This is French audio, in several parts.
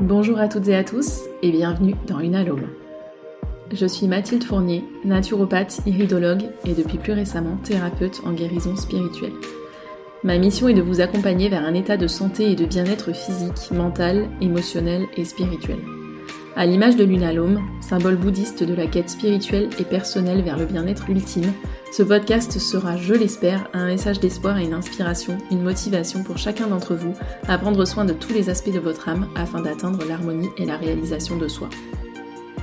Bonjour à toutes et à tous et bienvenue dans Une Alome. Je suis Mathilde Fournier, naturopathe, iridologue et depuis plus récemment thérapeute en guérison spirituelle. Ma mission est de vous accompagner vers un état de santé et de bien-être physique, mental, émotionnel et spirituel. À l'image de l'unalome, symbole bouddhiste de la quête spirituelle et personnelle vers le bien-être ultime, ce podcast sera, je l'espère, un message d'espoir et une inspiration, une motivation pour chacun d'entre vous à prendre soin de tous les aspects de votre âme afin d'atteindre l'harmonie et la réalisation de soi.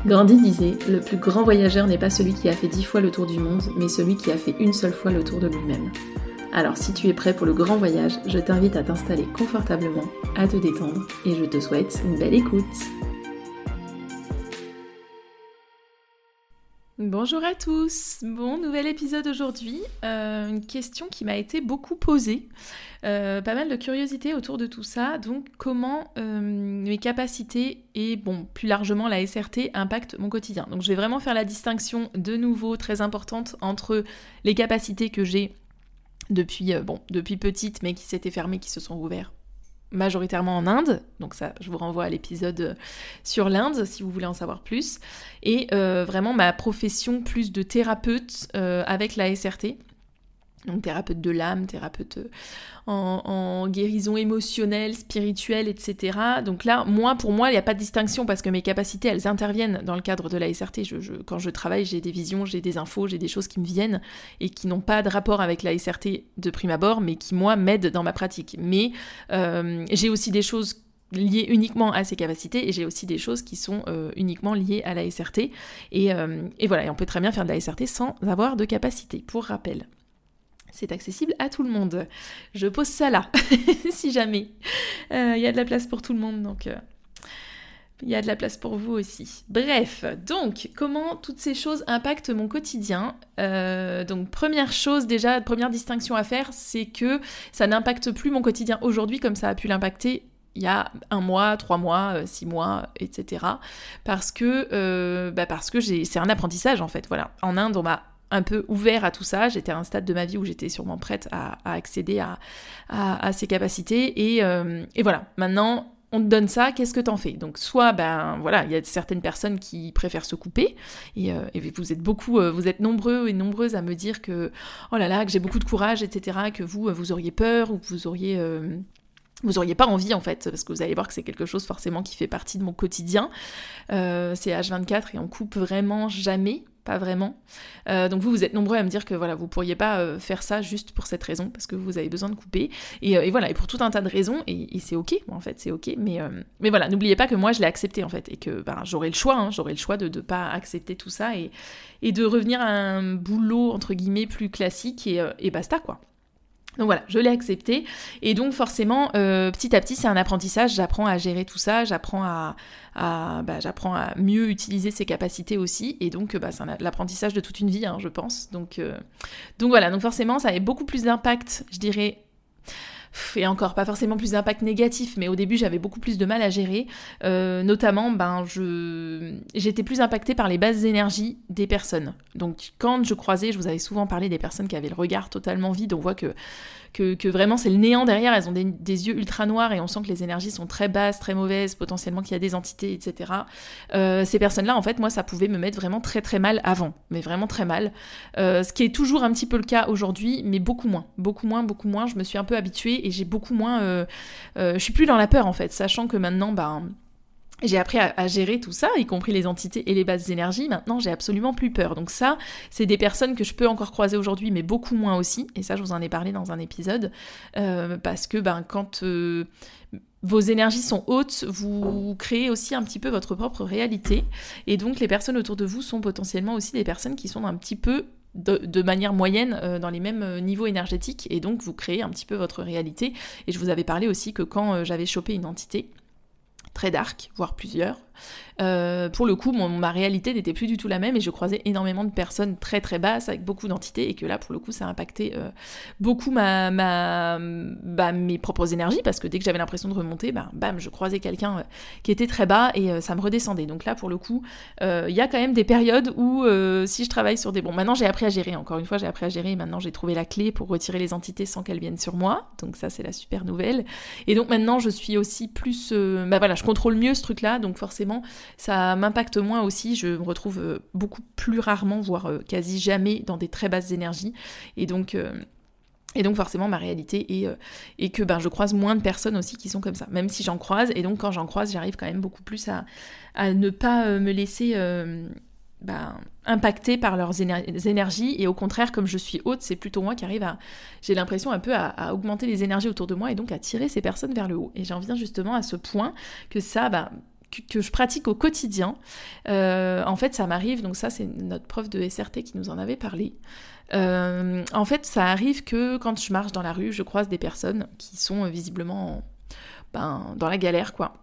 Gandhi disait Le plus grand voyageur n'est pas celui qui a fait dix fois le tour du monde, mais celui qui a fait une seule fois le tour de lui-même. Alors si tu es prêt pour le grand voyage, je t'invite à t'installer confortablement, à te détendre et je te souhaite une belle écoute. Bonjour à tous, bon nouvel épisode aujourd'hui, euh, une question qui m'a été beaucoup posée, euh, pas mal de curiosité autour de tout ça, donc comment euh, mes capacités et bon plus largement la SRT impactent mon quotidien. Donc je vais vraiment faire la distinction de nouveau très importante entre les capacités que j'ai depuis, bon, depuis petite mais qui s'étaient fermées, qui se sont ouvertes majoritairement en Inde, donc ça je vous renvoie à l'épisode euh, sur l'Inde si vous voulez en savoir plus, et euh, vraiment ma profession plus de thérapeute euh, avec la SRT, donc thérapeute de l'âme, thérapeute euh, en, guérison émotionnelle, spirituelle, etc. Donc là, moi, pour moi, il n'y a pas de distinction parce que mes capacités, elles interviennent dans le cadre de la SRT. quand je travaille, j'ai des visions, j'ai des infos, j'ai des choses qui me viennent et qui n'ont pas de rapport avec la SRT de prime abord, mais qui, moi, m'aident dans ma pratique. Mais euh, j'ai aussi des choses liées uniquement à ces capacités et j'ai aussi des choses qui sont euh, uniquement liées à la SRT. Et, voilà, et on peut très bien faire de la SRT sans avoir de capacité, pour rappel c'est accessible à tout le monde. Je pose ça là, si jamais. Euh, il y a de la place pour tout le monde, donc euh, il y a de la place pour vous aussi. Bref, donc comment toutes ces choses impactent mon quotidien? Euh, Donc première chose déjà, première distinction à faire, c'est que ça n'impacte plus mon quotidien aujourd'hui comme ça a pu l'impacter il y a un mois, trois mois, six mois, etc. Parce que, bah parce que c'est un apprentissage en fait. Voilà. En Inde, on m'a un peu ouvert à tout ça. J'étais à un stade de ma vie où j'étais sûrement prête à, accéder à, ces capacités. Euh, et, voilà, maintenant, on te donne ça, qu'est-ce que t'en fais? Donc soit, ben voilà, il y a certaines personnes qui préfèrent se couper, et, euh, vous êtes beaucoup, euh, vous êtes nombreux et nombreuses à me dire que, oh là là, que j'ai beaucoup de courage, etc., que vous, vous auriez peur, ou que vous auriez vous auriez pas envie en fait, parce que vous allez voir que c'est quelque chose forcément qui fait partie de mon quotidien. C'est H24 et on coupe vraiment jamais, pas vraiment. Euh, donc vous, vous êtes nombreux à me dire que voilà, vous pourriez pas euh, faire ça juste pour cette raison, parce que vous avez besoin de couper. Et, voilà, et pour tout un tas de raisons, et, c'est ok, en fait, c'est ok. Mais, voilà, n'oubliez pas que moi je l'ai accepté en fait, et que ben, le choix, hein, j'aurai le choix de ne pas accepter tout ça et, de revenir à un boulot entre guillemets plus classique et basta quoi. Donc voilà, je l'ai accepté. Et donc forcément, euh, petit à petit, c'est un apprentissage. J'apprends à gérer tout ça, j'apprends à, bah, à mieux utiliser ses capacités aussi. Et donc, bah, c'est l'apprentissage de toute une vie, hein, je pense. Donc, euh, donc voilà, donc forcément, ça avait beaucoup plus d'impact, je dirais, et encore pas forcément plus d'impact négatif, mais au début j'avais beaucoup plus de mal à gérer. Euh, notamment, ben, je, j'étais plus impactée par les bases énergies des personnes. Donc quand je croisais, je vous avais souvent parlé des personnes qui avaient le regard totalement vide, on voit que que, vraiment c'est le néant derrière, elles ont des, yeux ultra noirs et on sent que les énergies sont très basses, très mauvaises, potentiellement qu'il y a des entités, etc. Euh, ces personnes-là, en fait, moi, ça pouvait me mettre vraiment très très mal avant, mais vraiment très mal. Euh, ce qui est toujours un petit peu le cas aujourd'hui, mais beaucoup moins, beaucoup moins, beaucoup moins. Je me suis un peu habituée et j'ai beaucoup moins... Euh, je suis plus dans la peur, en fait, sachant que maintenant, ben j'ai appris à, gérer tout ça, y compris les entités et les bases d'énergie. Maintenant, j'ai absolument plus peur. Donc ça, c'est des personnes que je peux encore croiser aujourd'hui, mais beaucoup moins aussi. Et ça, je vous en ai parlé dans un épisode, euh, parce que ben quand euh, vos énergies sont hautes, vous créez aussi un petit peu votre propre réalité. Et donc, les personnes autour de vous sont potentiellement aussi des personnes qui sont un petit peu de, manière moyenne euh, dans les mêmes niveaux énergétiques et donc vous créez un petit peu votre réalité. Et je vous avais parlé aussi que quand j'avais chopé une entité, très dark, voire plusieurs, Euh, pour le coup, ma réalité n'était plus du tout la même et je croisais énormément de personnes très très basses avec beaucoup d'entités et que là, pour le coup, ça a impacté euh, beaucoup bah, mes propres énergies parce que dès que j'avais l'impression de remonter, bah, bam, je croisais quelqu'un qui était très bas et ça me redescendait. Donc là, pour le coup, il y a quand même des périodes où si je travaille sur des... Bon, maintenant j'ai appris à gérer, encore une fois, j'ai appris à gérer et maintenant j'ai trouvé la clé pour retirer les entités sans qu'elles viennent sur moi. Donc ça, c'est la super nouvelle. Et donc maintenant, je suis aussi plus... bah voilà, je contrôle mieux ce truc-là, donc forcément, ça m'impacte moins aussi. Je me retrouve euh, beaucoup plus rarement, voire euh, quasi jamais, dans des très basses énergies. Et donc. Euh, et donc forcément ma réalité est, et que ben, je croise moins de personnes aussi qui sont comme ça, même si j'en croise. Et donc quand j'en croise, j'arrive quand même beaucoup plus à, à ne pas me laisser ben, impacter par leurs énergies. Et au contraire, comme je suis haute, c'est plutôt moi qui arrive à, j'ai l'impression un peu à, augmenter les énergies autour de moi et donc à tirer ces personnes vers le haut. Et j'en viens justement à ce point que ça, ben, que, je pratique au quotidien. Euh, en fait, ça m'arrive, donc ça c'est notre prof de SRT qui nous en avait parlé. Euh, en fait, ça arrive que quand je marche dans la rue, je croise des personnes qui sont visiblement ben, dans la galère, quoi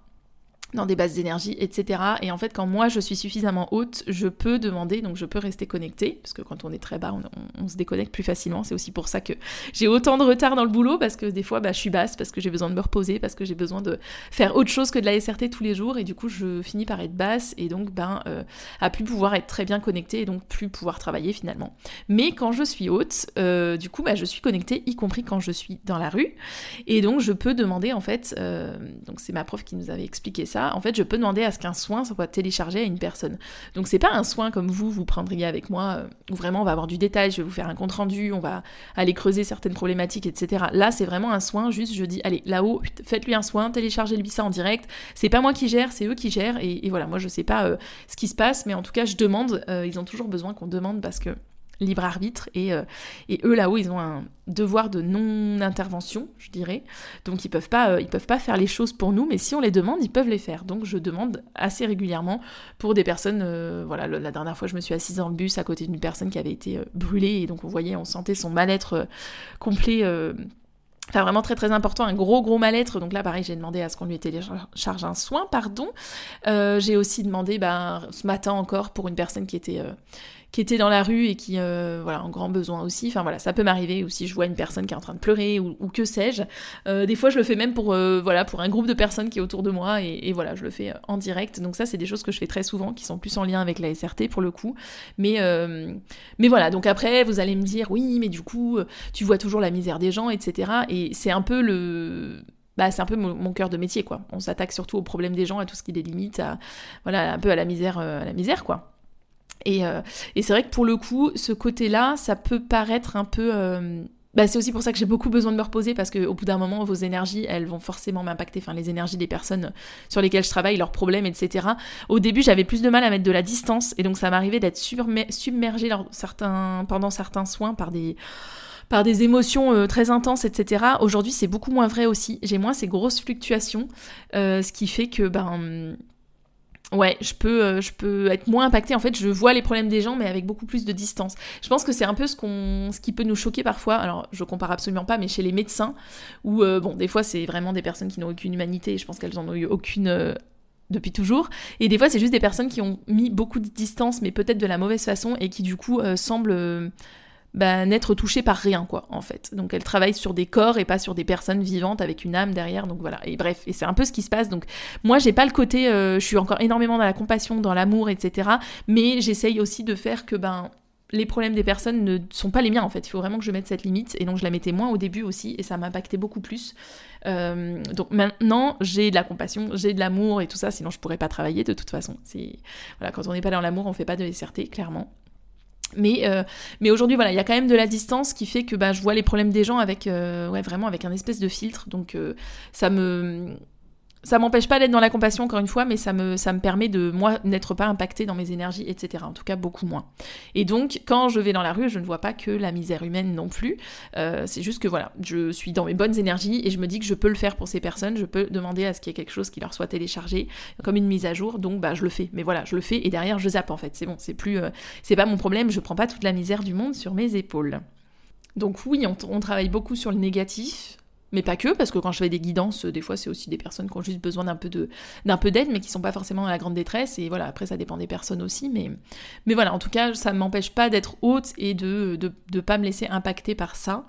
dans des bases d'énergie, etc. Et en fait, quand moi je suis suffisamment haute, je peux demander, donc je peux rester connectée, parce que quand on est très bas, on, se déconnecte plus facilement. C'est aussi pour ça que j'ai autant de retard dans le boulot, parce que des fois, bah, je suis basse, parce que j'ai besoin de me reposer, parce que j'ai besoin de faire autre chose que de la SRT tous les jours, et du coup, je finis par être basse, et donc, ben, euh, à plus pouvoir être très bien connectée, et donc plus pouvoir travailler finalement. Mais quand je suis haute, euh, du coup, bah, je suis connectée, y compris quand je suis dans la rue, et donc je peux demander, en fait, euh, donc c'est ma prof qui nous avait expliqué ça, en fait, je peux demander à ce qu'un soin soit téléchargé à une personne. Donc c'est pas un soin comme vous, vous prendriez avec moi, euh, où vraiment on va avoir du détail, je vais vous faire un compte rendu, on va aller creuser certaines problématiques, etc. Là, c'est vraiment un soin, juste je dis, allez, là-haut, faites-lui un soin, téléchargez-lui ça en direct. C'est pas moi qui gère, c'est eux qui gèrent, et, voilà, moi je sais pas euh, ce qui se passe, mais en tout cas, je demande, euh, ils ont toujours besoin qu'on demande parce que libre arbitre et, euh, et eux là-haut ils ont un devoir de non-intervention je dirais donc ils peuvent pas euh, ils peuvent pas faire les choses pour nous mais si on les demande ils peuvent les faire donc je demande assez régulièrement pour des personnes euh, voilà la dernière fois je me suis assise dans le bus à côté d'une personne qui avait été brûlée et donc on voyait on sentait son mal-être complet Enfin, vraiment très très important, un gros gros mal-être. Donc là, pareil, j'ai demandé à ce qu'on lui télécharge un soin, pardon. j'ai aussi demandé, ben, ce matin encore, pour une personne qui était, qui était dans la rue et qui, euh, voilà, en grand besoin aussi. Enfin voilà, ça peut m'arriver ou si je vois une personne qui est en train de pleurer ou, que sais-je. Euh, des fois, je le fais même pour, euh, voilà, pour un groupe de personnes qui est autour de moi et, voilà, je le fais en direct. Donc ça, c'est des choses que je fais très souvent, qui sont plus en lien avec la SRT pour le coup. Mais, mais voilà, donc après, vous allez me dire, oui, mais du coup, tu vois toujours la misère des gens, etc. Et c'est un peu le bah, c'est un peu mon, cœur de métier quoi. On s'attaque surtout aux problèmes des gens, à tout ce qui les limite, à voilà, un peu à la misère, à la misère quoi. Euh, et, c'est vrai que pour le coup, ce côté-là, ça peut paraître un peu... Euh, bah, c'est aussi pour ça que j'ai beaucoup besoin de me reposer parce qu'au bout d'un moment, vos énergies, elles vont forcément m'impacter. Enfin, les énergies des personnes sur lesquelles je travaille, leurs problèmes, etc. Au début, j'avais plus de mal à mettre de la distance et donc ça m'arrivait d'être submergée pendant certains soins par des par des émotions euh, très intenses, etc. Aujourd'hui, c'est beaucoup moins vrai aussi. J'ai moins ces grosses fluctuations, ce qui fait que ben Ouais, je peux, euh, je peux être moins impactée. En fait, je vois les problèmes des gens, mais avec beaucoup plus de distance. Je pense que c'est un peu ce, ce qui peut nous choquer parfois. Alors, je compare absolument pas, mais chez les médecins, où, euh, bon, des fois, c'est vraiment des personnes qui n'ont aucune humanité. Et je pense qu'elles en ont eu aucune. Euh, depuis toujours. Et des fois, c'est juste des personnes qui ont mis beaucoup de distance, mais peut-être de la mauvaise façon, et qui du coup semblent bah, n'être touchée par rien, quoi, en fait. Donc elle travaille sur des corps et pas sur des personnes vivantes avec une âme derrière. Donc voilà. Et bref, et c'est un peu ce qui se passe. Donc moi, j'ai pas le côté, euh, je suis encore énormément dans la compassion, dans l'amour, etc. Mais j'essaye aussi de faire que, ben, les problèmes des personnes ne sont pas les miens en fait. Il faut vraiment que je mette cette limite et donc je la mettais moins au début aussi et ça m'impactait beaucoup plus. Euh, donc maintenant j'ai de la compassion, j'ai de l'amour et tout ça, sinon je pourrais pas travailler de toute façon. Voilà quand on n'est pas dans l'amour, on fait pas de SRT clairement. Mais, euh, mais aujourd'hui, voilà, il y a quand même de la distance qui fait que bah, je vois les problèmes des gens avec, euh, vraiment avec un espèce de filtre. Donc euh, ça me, ça m'empêche pas d'être dans la compassion encore une fois, mais ça me, permet de moi n'être pas impacté dans mes énergies, etc. En tout cas, beaucoup moins. Et donc, quand je vais dans la rue, je ne vois pas que la misère humaine non plus. Euh, c'est juste que voilà, je suis dans mes bonnes énergies et je me dis que je peux le faire pour ces personnes. Je peux demander à ce qu'il y ait quelque chose qui leur soit téléchargé comme une mise à jour. Donc, bah, je le fais. Mais voilà, je le fais et derrière, je zappe en fait. C'est bon, c'est plus, euh, c'est pas mon problème. Je prends pas toute la misère du monde sur mes épaules. Donc oui, on travaille beaucoup sur le négatif, mais pas que, parce que quand je fais des guidances, des fois c'est aussi des personnes qui ont juste besoin d'un peu d'aide, mais qui sont pas forcément dans la grande détresse. Et voilà, après ça dépend des personnes aussi, mais mais voilà, en tout cas, ça ne m'empêche pas d'être haute et de, de de pas me laisser impacter par ça.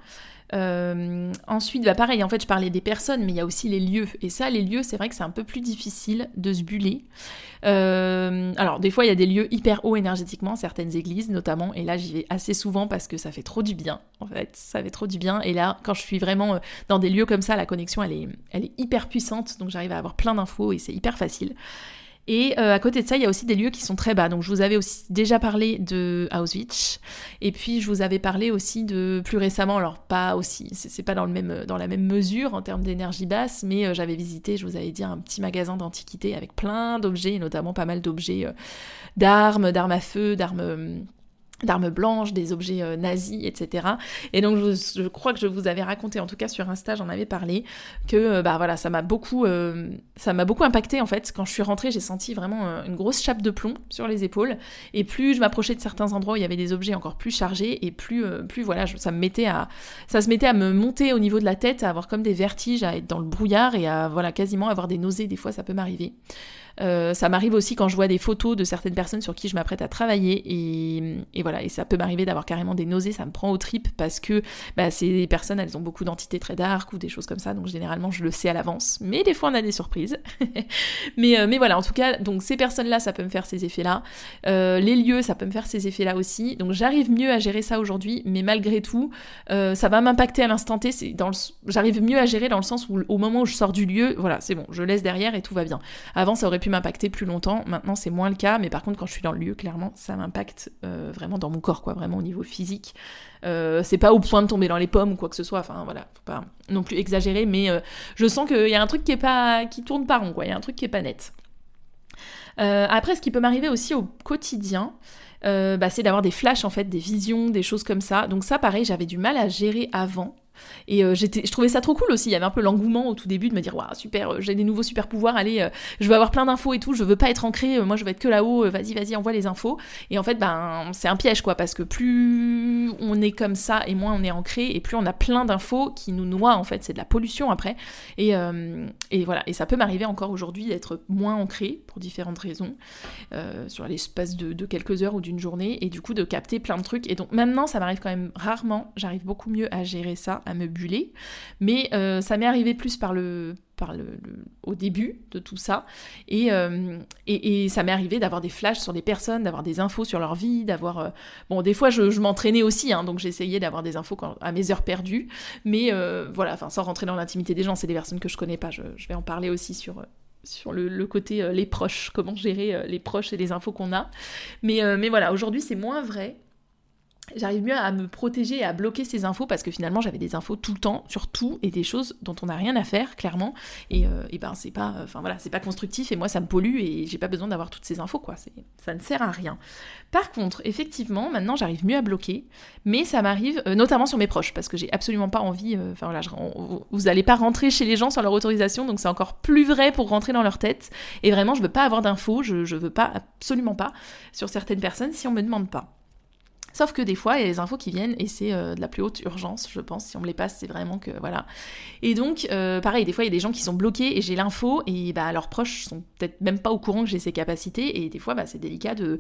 Euh, ensuite, bah pareil, en fait, je parlais des personnes, mais il y a aussi les lieux. Et ça, les lieux, c'est vrai que c'est un peu plus difficile de se buller. Euh, alors, des fois, il y a des lieux hyper hauts énergétiquement, certaines églises notamment, et là, j'y vais assez souvent parce que ça fait trop du bien, en fait. Ça fait trop du bien. Et là, quand je suis vraiment euh, dans des lieux comme ça, la connexion, elle est, elle est hyper puissante, donc j'arrive à avoir plein d'infos et c'est hyper facile. Et euh, à côté de ça, il y a aussi des lieux qui sont très bas. Donc je vous avais aussi déjà parlé de Auschwitz. Et puis je vous avais parlé aussi de plus récemment, alors pas aussi, c'est pas dans, le même, dans la même mesure en termes d'énergie basse, mais euh, j'avais visité, je vous avais dit, un petit magasin d'antiquité avec plein d'objets, notamment pas mal d'objets euh, d'armes, d'armes à feu, d'armes d'armes blanches, des objets euh, nazis, etc. Et donc je, crois que je vous avais raconté, en tout cas sur Insta, j'en avais parlé, que euh, bah ça m'a beaucoup, euh, ça m'a beaucoup impacté en fait. Quand je suis rentrée, j'ai senti vraiment une grosse chape de plomb sur les épaules. Et plus je m'approchais de certains endroits où il y avait des objets encore plus chargés, et plus, plus voilà, ça se mettait à me monter au niveau de la tête, à avoir comme des vertiges, à être dans le brouillard et à voilà quasiment avoir des nausées. Des fois, ça peut m'arriver. Euh, ça m'arrive aussi quand je vois des photos de certaines personnes sur qui je m'apprête à travailler et, voilà, et ça peut m'arriver d'avoir carrément des nausées, ça me prend au tripes parce que bah, ces personnes, elles ont beaucoup d'entités très dark ou des choses comme ça, donc généralement je le sais à l'avance, mais des fois on a des surprises. mais, euh, mais voilà, en tout cas, donc ces personnes-là, ça peut me faire ces effets-là. Euh, les lieux, ça peut me faire ces effets-là aussi. Donc j'arrive mieux à gérer ça aujourd'hui, mais malgré tout, ça va m'impacter à l'instant T. J'arrive mieux à gérer dans le sens où au moment où je sors du lieu, voilà, c'est bon, je laisse derrière et tout va bien. Avant, ça aurait pu m'impacter plus longtemps. Maintenant, c'est moins le cas, mais par contre, quand je suis dans le lieu, clairement, ça m'impacte euh, vraiment dans mon corps, quoi, vraiment au niveau physique. Euh, c'est pas au point de tomber dans les pommes ou quoi que ce soit. Enfin, voilà, faut pas non plus exagérer, mais euh, je sens qu'il y a un truc qui est pas, qui tourne pas rond. Il y a un truc qui est pas net. après, ce qui peut m'arriver aussi au quotidien, bah, c'est d'avoir des flashs en fait, des visions, des choses comme ça. Donc ça, pareil, j'avais du mal à gérer avant. Et euh, je trouvais ça trop cool aussi. Il y avait un peu l'engouement au tout début de me dire, waouh, super, euh, j'ai des nouveaux super pouvoirs, allez, euh, je veux avoir plein d'infos et tout, je veux pas être ancré, moi je veux être que là-haut, vas-y, vas-y, envoie les infos. Et en fait, ben, c'est un piège, quoi, parce que plus on est comme ça et moins on est ancré, et plus on a plein d'infos qui nous noient, en fait, c'est de la pollution après. Et, et voilà, et ça peut m'arriver encore aujourd'hui d'être moins ancré pour différentes raisons, sur l'espace de quelques heures ou d'une journée, et du coup de capter plein de trucs. Et donc maintenant, ça m'arrive quand même rarement, j'arrive beaucoup mieux à gérer ça à me buller. Mais euh, ça m'est arrivé plus par le, par le, au début de tout ça. Euh, et, et, ça m'est arrivé d'avoir des flashs sur des personnes, d'avoir des infos sur leur vie, d'avoir... Euh, bon, des fois, je, m'entraînais aussi, hein, donc j'essayais d'avoir des infos à mes heures perdues. Mais voilà, sans rentrer dans l'intimité des gens, c'est des personnes que je connais pas. Je, vais en parler aussi sur sur le, côté les proches, comment gérer les proches et les infos qu'on a. Mais, mais voilà, aujourd'hui c'est moins vrai j'arrive mieux à me protéger et à bloquer ces infos parce que finalement j'avais des infos tout le temps sur tout et des choses dont on n'a rien à faire clairement. Et, euh, et ben c'est pas enfin voilà c'est pas constructif et moi ça me pollue et j'ai pas besoin d'avoir toutes ces infos quoi. Ça ne sert à rien. Par contre effectivement maintenant j'arrive mieux à bloquer mais ça m'arrive euh, notamment sur mes proches parce que j'ai absolument pas envie euh, enfin voilà vous allez pas rentrer chez les gens sans leur autorisation donc c'est encore plus vrai pour rentrer dans leur tête. Et vraiment je veux pas avoir d'infos je, je veux pas absolument pas sur certaines personnes si on me demande pas Sauf que des fois, il y a des infos qui viennent et c'est euh, de la plus haute urgence, je pense. Si on me les passe, c'est vraiment que voilà. Et donc, euh, pareil, des fois, il y a des gens qui sont bloqués et j'ai l'info et bah, leurs proches sont peut-être même pas au courant que j'ai ces capacités et des fois, bah, c'est délicat de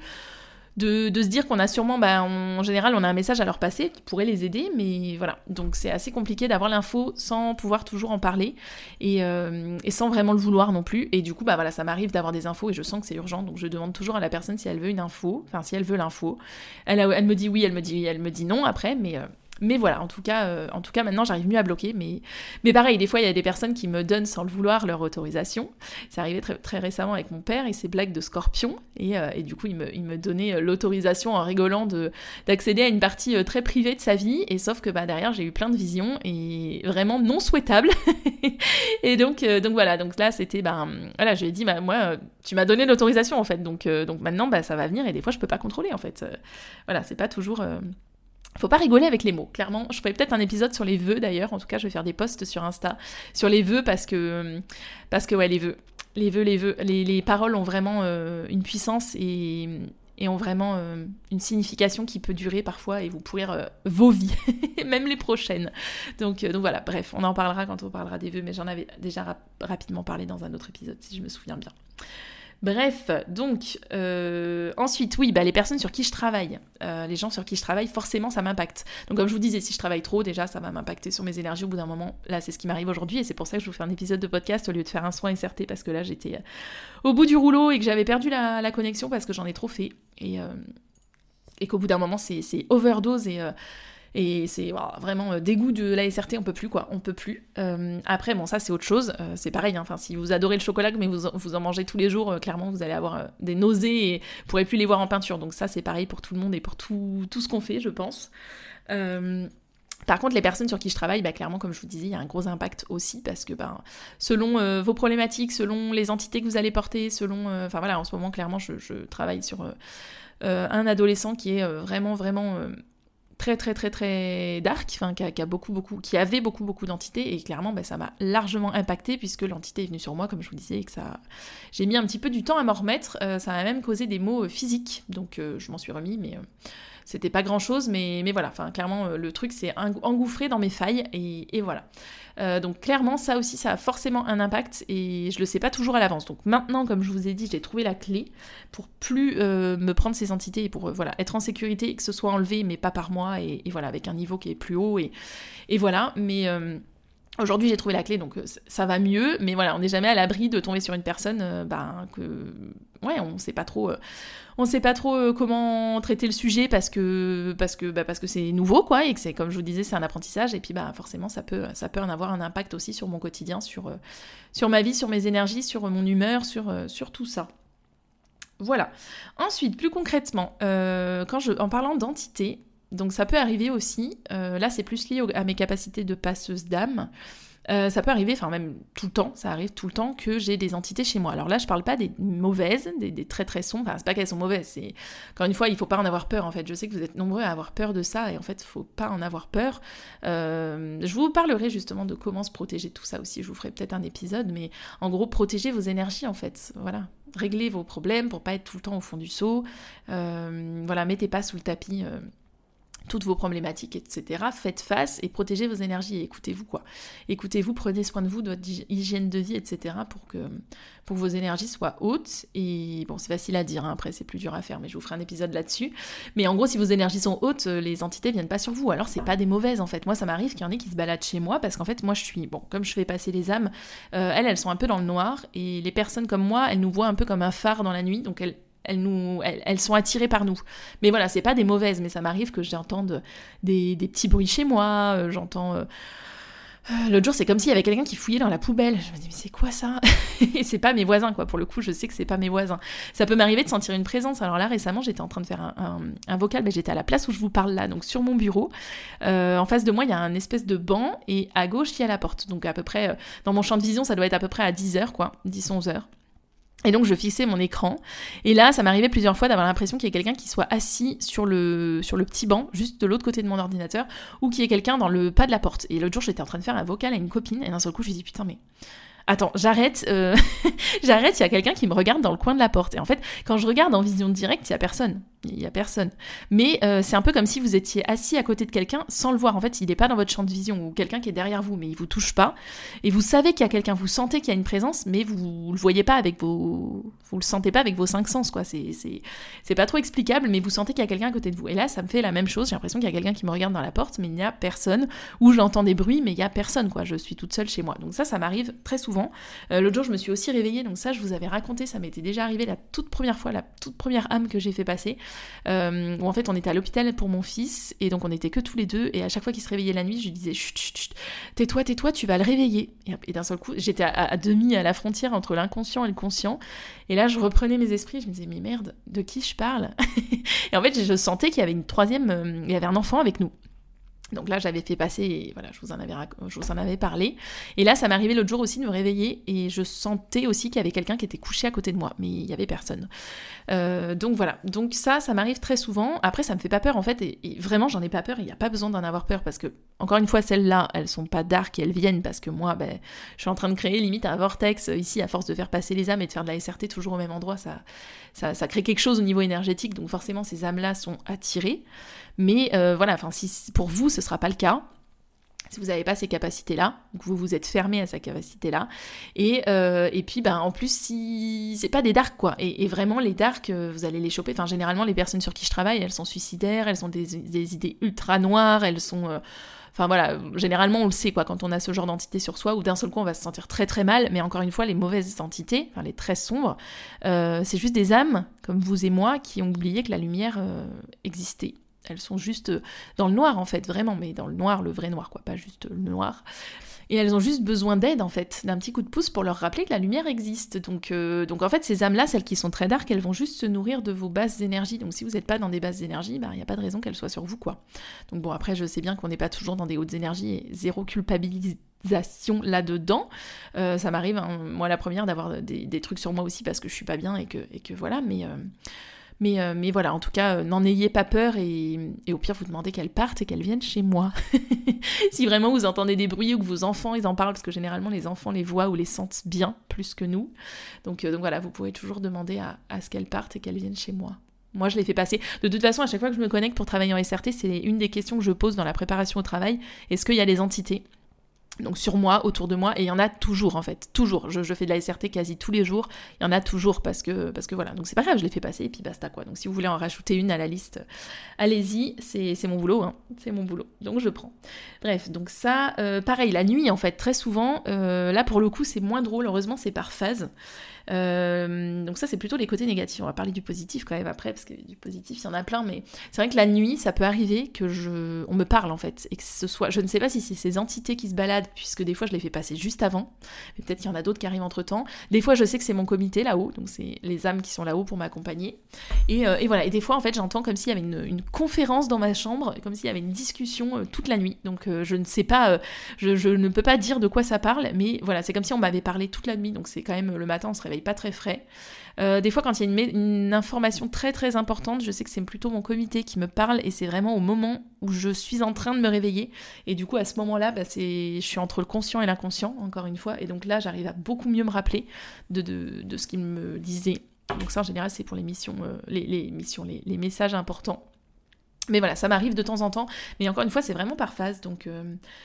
de, se dire qu'on a sûrement, bah, en général, on a un message à leur passer qui pourrait les aider, mais voilà. Donc c'est assez compliqué d'avoir l'info sans pouvoir toujours en parler et, euh, et, sans vraiment le vouloir non plus. Et du coup, bah voilà, ça m'arrive d'avoir des infos et je sens que c'est urgent, donc je demande toujours à la personne si elle veut une info, enfin si elle veut l'info. Elle, elle me dit oui, elle me dit, elle me dit non après, mais euh, mais voilà, en tout cas, euh, en tout cas maintenant j'arrive mieux à bloquer. Mais, mais pareil, des fois il y a des personnes qui me donnent sans le vouloir leur autorisation. C'est arrivé très, très, récemment avec mon père et ses blagues de scorpion. Et, euh, et du coup il me, il me donnait euh, l'autorisation en rigolant d'accéder à une partie très privée de sa vie. Et sauf que bah, derrière j'ai eu plein de visions et vraiment non souhaitables. et donc, donc voilà, donc là c'était, bah, voilà, je lui ai dit, bah, moi tu m'as donné l'autorisation en fait. Donc, donc maintenant bah, ça va venir et des fois je peux pas contrôler en fait. voilà, c'est pas toujours faut pas rigoler avec les mots, clairement. Je ferai peut-être un épisode sur les vœux d'ailleurs. En tout cas, je vais faire des posts sur Insta sur les vœux parce que, parce que ouais, les vœux, les vœux, les vœux, les, paroles ont vraiment euh, une puissance et, et ont vraiment une signification qui peut durer parfois et vous pourrir vos vies, même les prochaines. Donc, donc voilà, bref, on en parlera quand on parlera des vœux, mais j'en avais déjà rapidement parlé dans un autre épisode si je me souviens bien. Bref, donc, euh, ensuite, oui, bah, les personnes sur qui je travaille, euh, les gens sur qui je travaille, forcément, ça m'impacte. Donc, comme je vous disais, si je travaille trop, déjà, ça va m'impacter sur mes énergies au bout d'un moment. Là, c'est ce qui m'arrive aujourd'hui, et c'est pour ça que je vous fais un épisode de podcast au lieu de faire un soin SRT, parce que là, j'étais euh, au bout du rouleau et que j'avais perdu la, connexion parce que j'en ai trop fait. Et, et qu'au bout d'un moment, c'est overdose et et c'est vraiment euh, dégoût de la SRT, on peut plus quoi, on peut plus. Euh, après, bon, ça c'est autre chose, euh, c'est pareil, hein. enfin, si vous adorez le chocolat, mais vous, vous en mangez tous les jours, clairement vous allez avoir des nausées et vous pourrez plus les voir en peinture. Donc ça c'est pareil pour tout le monde et pour tout, tout ce qu'on fait, je pense. Par contre, les personnes sur qui je travaille, bah, clairement, comme je vous disais, il y a un gros impact aussi parce que bah, selon vos problématiques, selon les entités que vous allez porter, selon... Enfin voilà, en ce moment, clairement, je travaille sur un adolescent qui est vraiment, vraiment très très très très dark, qui, a, beaucoup beaucoup, qui avait beaucoup beaucoup d'entités et clairement bah, ça m'a largement impacté puisque l'entité est venue sur moi comme je vous disais et que ça, j'ai mis un petit peu du temps à m'en remettre. Euh, ça m'a même causé des maux euh, physiques, donc euh, je m'en suis remis, mais c'était pas grand chose, mais, mais voilà, enfin clairement le truc s'est engouffré dans mes failles et, voilà. Euh, donc clairement, ça aussi, ça a forcément un impact et je le sais pas toujours à l'avance. Donc maintenant, comme je vous ai dit, j'ai trouvé la clé pour plus euh, me prendre ces entités pour euh, voilà être en sécurité et que ce soit enlevé, mais pas par moi et, voilà avec un niveau qui est plus haut et, et voilà. Mais Aujourd'hui, j'ai trouvé la clé, donc ça va mieux, mais voilà, on n'est jamais à l'abri de tomber sur une personne ben, que, ouais, on sait pas trop, on sait pas trop euh, comment traiter le sujet parce que parce que bah, parce que c'est nouveau quoi et que c'est comme je vous disais c'est un apprentissage et puis bah forcément ça peut ça peut en avoir un impact aussi sur mon quotidien sur euh, sur ma vie sur mes énergies sur mon humeur sur euh, sur tout ça. Voilà. Ensuite plus concrètement quand je en parlant d'entité donc ça peut arriver aussi là c'est plus lié à mes capacités de passeuse d'âme euh, ça peut arriver, enfin même tout le temps, ça arrive tout le temps que j'ai des entités chez moi. Alors là, je parle pas des mauvaises, des, très très sombres, enfin c'est pas qu'elles sont mauvaises, c'est encore une fois, il faut pas en avoir peur en fait. Je sais que vous êtes nombreux à avoir peur de ça et en fait, faut pas en avoir peur. Euh, je vous parlerai justement de comment se protéger tout ça aussi, je vous ferai peut-être un épisode, mais en gros, protéger vos énergies en fait, voilà. Régler vos problèmes pour pas être tout le temps au fond du seau. Euh, voilà, mettez pas sous le tapis toutes vos problématiques, etc. Faites face et protégez vos énergies. Écoutez-vous, quoi. Écoutez-vous, prenez soin de vous, de votre hygiène de vie, etc. pour que, vos énergies soient hautes. Et bon, c'est facile à dire, hein. après, c'est plus dur à faire, mais je vous ferai un épisode là-dessus. Mais en gros, si vos énergies sont hautes, euh, les entités viennent pas sur vous. Alors, c'est pas des mauvaises, en fait. Moi, ça m'arrive qu'il y en ait qui se baladent chez moi, parce qu'en fait, moi, je suis, bon, comme je fais passer les âmes, euh, elles, elles sont un peu dans le noir. Et les personnes comme moi, elles nous voient un peu comme un phare dans la nuit. Donc, elles, elles, nous, elles, sont attirées par nous. Mais voilà, c'est pas des mauvaises, mais ça m'arrive que j'entende des, petits bruits chez moi, euh, j'entends... Euh, euh, l'autre jour, c'est comme s'il y avait quelqu'un qui fouillait dans la poubelle. Je me dis, mais c'est quoi ça? Et c'est pas mes voisins, quoi. Pour le coup, je sais que c'est pas mes voisins. Ça peut m'arriver de sentir une présence. Alors là, récemment, j'étais en train de faire un, vocal, mais j'étais à la place où je vous parle là, donc sur mon bureau. en face de moi, il y a un espèce de banc, et à gauche, il y a la porte. Donc à peu près, dans mon champ de vision, ça doit être à peu près à 10h, quoi. 10-11 h et donc je fixais mon écran. Et là, ça m'arrivait plusieurs fois d'avoir l'impression qu'il y ait quelqu'un qui soit assis sur le, sur le petit banc, juste de l'autre côté de mon ordinateur, ou qu'il y ait quelqu'un dans le pas de la porte. Et l'autre jour, j'étais en train de faire un vocal à une copine, et d'un seul coup, je me dis putain, mais attends, j'arrête, euh, j'arrête, il y a quelqu'un qui me regarde dans le coin de la porte. Et en fait, quand je regarde en vision directe, il y a personne il n'y a personne. Mais euh, c'est un peu comme si vous étiez assis à côté de quelqu'un sans le voir. En fait, il n'est pas dans votre champ de vision ou quelqu'un qui est derrière vous, mais il vous touche pas. Et vous savez qu'il y a quelqu'un, vous sentez qu'il y a une présence, mais vous, ne le voyez pas avec vos, vous le sentez pas avec vos cinq sens, quoi. C'est, pas trop explicable, mais vous sentez qu'il y a quelqu'un à côté de vous. Et là, ça me fait la même chose. J'ai l'impression qu'il y a quelqu'un qui me regarde dans la porte, mais il n'y a personne. Ou j'entends des bruits, mais il n'y a personne, quoi. Je suis toute seule chez moi. Donc ça, ça m'arrive très souvent. Euh, l'autre jour, je me suis aussi réveillée. Donc ça, je vous avais raconté, ça m'était déjà arrivé la toute première fois, la toute première âme que j'ai fait passer euh, où en fait on était à l'hôpital pour mon fils et donc on était que tous les deux et à chaque fois qu'il se réveillait la nuit je lui disais chut chut chut tais-toi tais-toi tu vas le réveiller. Et, d'un seul coup j'étais à, demi à la frontière entre l'inconscient et le conscient. Et là je reprenais mes esprits je me disais mais merde de qui je parle? Et en fait je sentais qu'il y avait une troisième euh, il y avait un enfant avec nous Donc là, j'avais fait passer, voilà, je vous, en avais, parlé. Et là, ça m'arrivait l'autre jour aussi de me réveiller et je sentais aussi qu'il y avait quelqu'un qui était couché à côté de moi, mais il n'y avait personne. Euh, donc voilà, donc ça, ça m'arrive très souvent. Après, ça me fait pas peur en fait, et, vraiment, j'en ai pas peur. Il n'y a pas besoin d'en avoir peur parce que, encore une fois, celles-là, elles sont pas dark et elles viennent parce que moi, ben, je suis en train de créer limite un vortex ici à force de faire passer les âmes et de faire de la SRT toujours au même endroit. Ça, ça crée quelque chose au niveau énergétique, donc forcément, ces âmes-là sont attirées. Mais euh, voilà, enfin, si pour vous ce sera pas le cas, si vous n'avez pas ces capacités-là, vous vous êtes fermé à ces capacité-là. Et, euh, et puis, ben, en plus, si c'est pas des darks, quoi. Et, vraiment, les darks, euh, vous allez les choper. Enfin, généralement, les personnes sur qui je travaille, elles sont suicidaires, elles ont des, idées ultra noires, elles sont. Enfin voilà, généralement on le sait quoi, quand on a ce genre d'entité sur soi, ou d'un seul coup on va se sentir très très mal, mais encore une fois, les mauvaises entités, enfin les très sombres, c'est juste des âmes, comme vous et moi, qui ont oublié que la lumière existait. Elles sont juste euh, dans le noir en fait, vraiment, mais dans le noir, le vrai noir, quoi, pas juste le noir. Et elles ont juste besoin d'aide en fait, d'un petit coup de pouce pour leur rappeler que la lumière existe. Donc, euh, donc en fait, ces âmes-là, celles qui sont très dark, elles vont juste se nourrir de vos bases d'énergie. Donc si vous n'êtes pas dans des bases d'énergie, bah, il n'y a pas de raison qu'elles soient sur vous quoi. Donc bon, après, je sais bien qu'on n'est pas toujours dans des hautes énergies et zéro culpabilisation là-dedans. Euh, ça m'arrive, hein, moi la première, d'avoir des, trucs sur moi aussi parce que je suis pas bien et que, et que voilà, mais. Mais, euh, mais voilà, en tout cas, euh, n'en ayez pas peur et, au pire, vous demandez qu'elles partent et qu'elles viennent chez moi. si vraiment vous entendez des bruits ou que vos enfants, ils en parlent, parce que généralement, les enfants les voient ou les sentent bien plus que nous. Donc, euh, voilà, vous pouvez toujours demander à, à ce qu'elles partent et qu'elles viennent chez moi. Moi, je les fais passer. De toute façon, à chaque fois que je me connecte pour travailler en SRT, c'est une des questions que je pose dans la préparation au travail. Est-ce qu'il y a des entités? Donc sur moi, autour de moi, et il y en a toujours en fait, toujours. Je, fais de la SRT quasi tous les jours, il y en a toujours parce que, parce que voilà. Donc c'est pas grave, je l'ai fait passer et puis basta quoi. Donc si vous voulez en rajouter une à la liste, allez-y, c'est mon boulot, hein. c'est mon boulot. Donc je prends. Bref, donc ça, euh, pareil, la nuit en fait, très souvent, euh, là pour le coup c'est moins drôle, heureusement c'est par phase. Euh, donc ça, c'est plutôt les côtés négatifs. On va parler du positif quand même après, parce que du positif, il y en a plein, mais c'est vrai que la nuit, ça peut arriver que je, on me parle en fait, et que ce soit, je ne sais pas si c'est ces entités qui se baladent, puisque des fois je les fais passer juste avant, mais peut-être qu'il y en a d'autres qui arrivent entre temps. Des fois, je sais que c'est mon comité là-haut, donc c'est les âmes qui sont là-haut pour m'accompagner. Et, euh, voilà. Et des fois, en fait, j'entends comme s'il y avait une, conférence dans ma chambre, comme s'il y avait une discussion euh, toute la nuit. Donc je ne sais pas, je, ne peux pas dire de quoi ça parle, mais voilà, c'est comme si on m'avait parlé toute la nuit. Donc c'est quand même le matin, on se réveille pas très frais. Euh, des fois, quand il y a une, information très très importante, je sais que c'est plutôt mon comité qui me parle et c'est vraiment au moment où je suis en train de me réveiller. Et du coup, à ce moment-là, bah, je suis entre le conscient et l'inconscient, encore une fois. Et donc là, j'arrive à beaucoup mieux me rappeler de, ce qu'il me disait. Donc ça, en général, c'est pour les missions, euh, les, missions, les messages importants. Mais voilà, ça m'arrive de temps en temps. Mais encore une fois, c'est vraiment par phase. Donc, euh,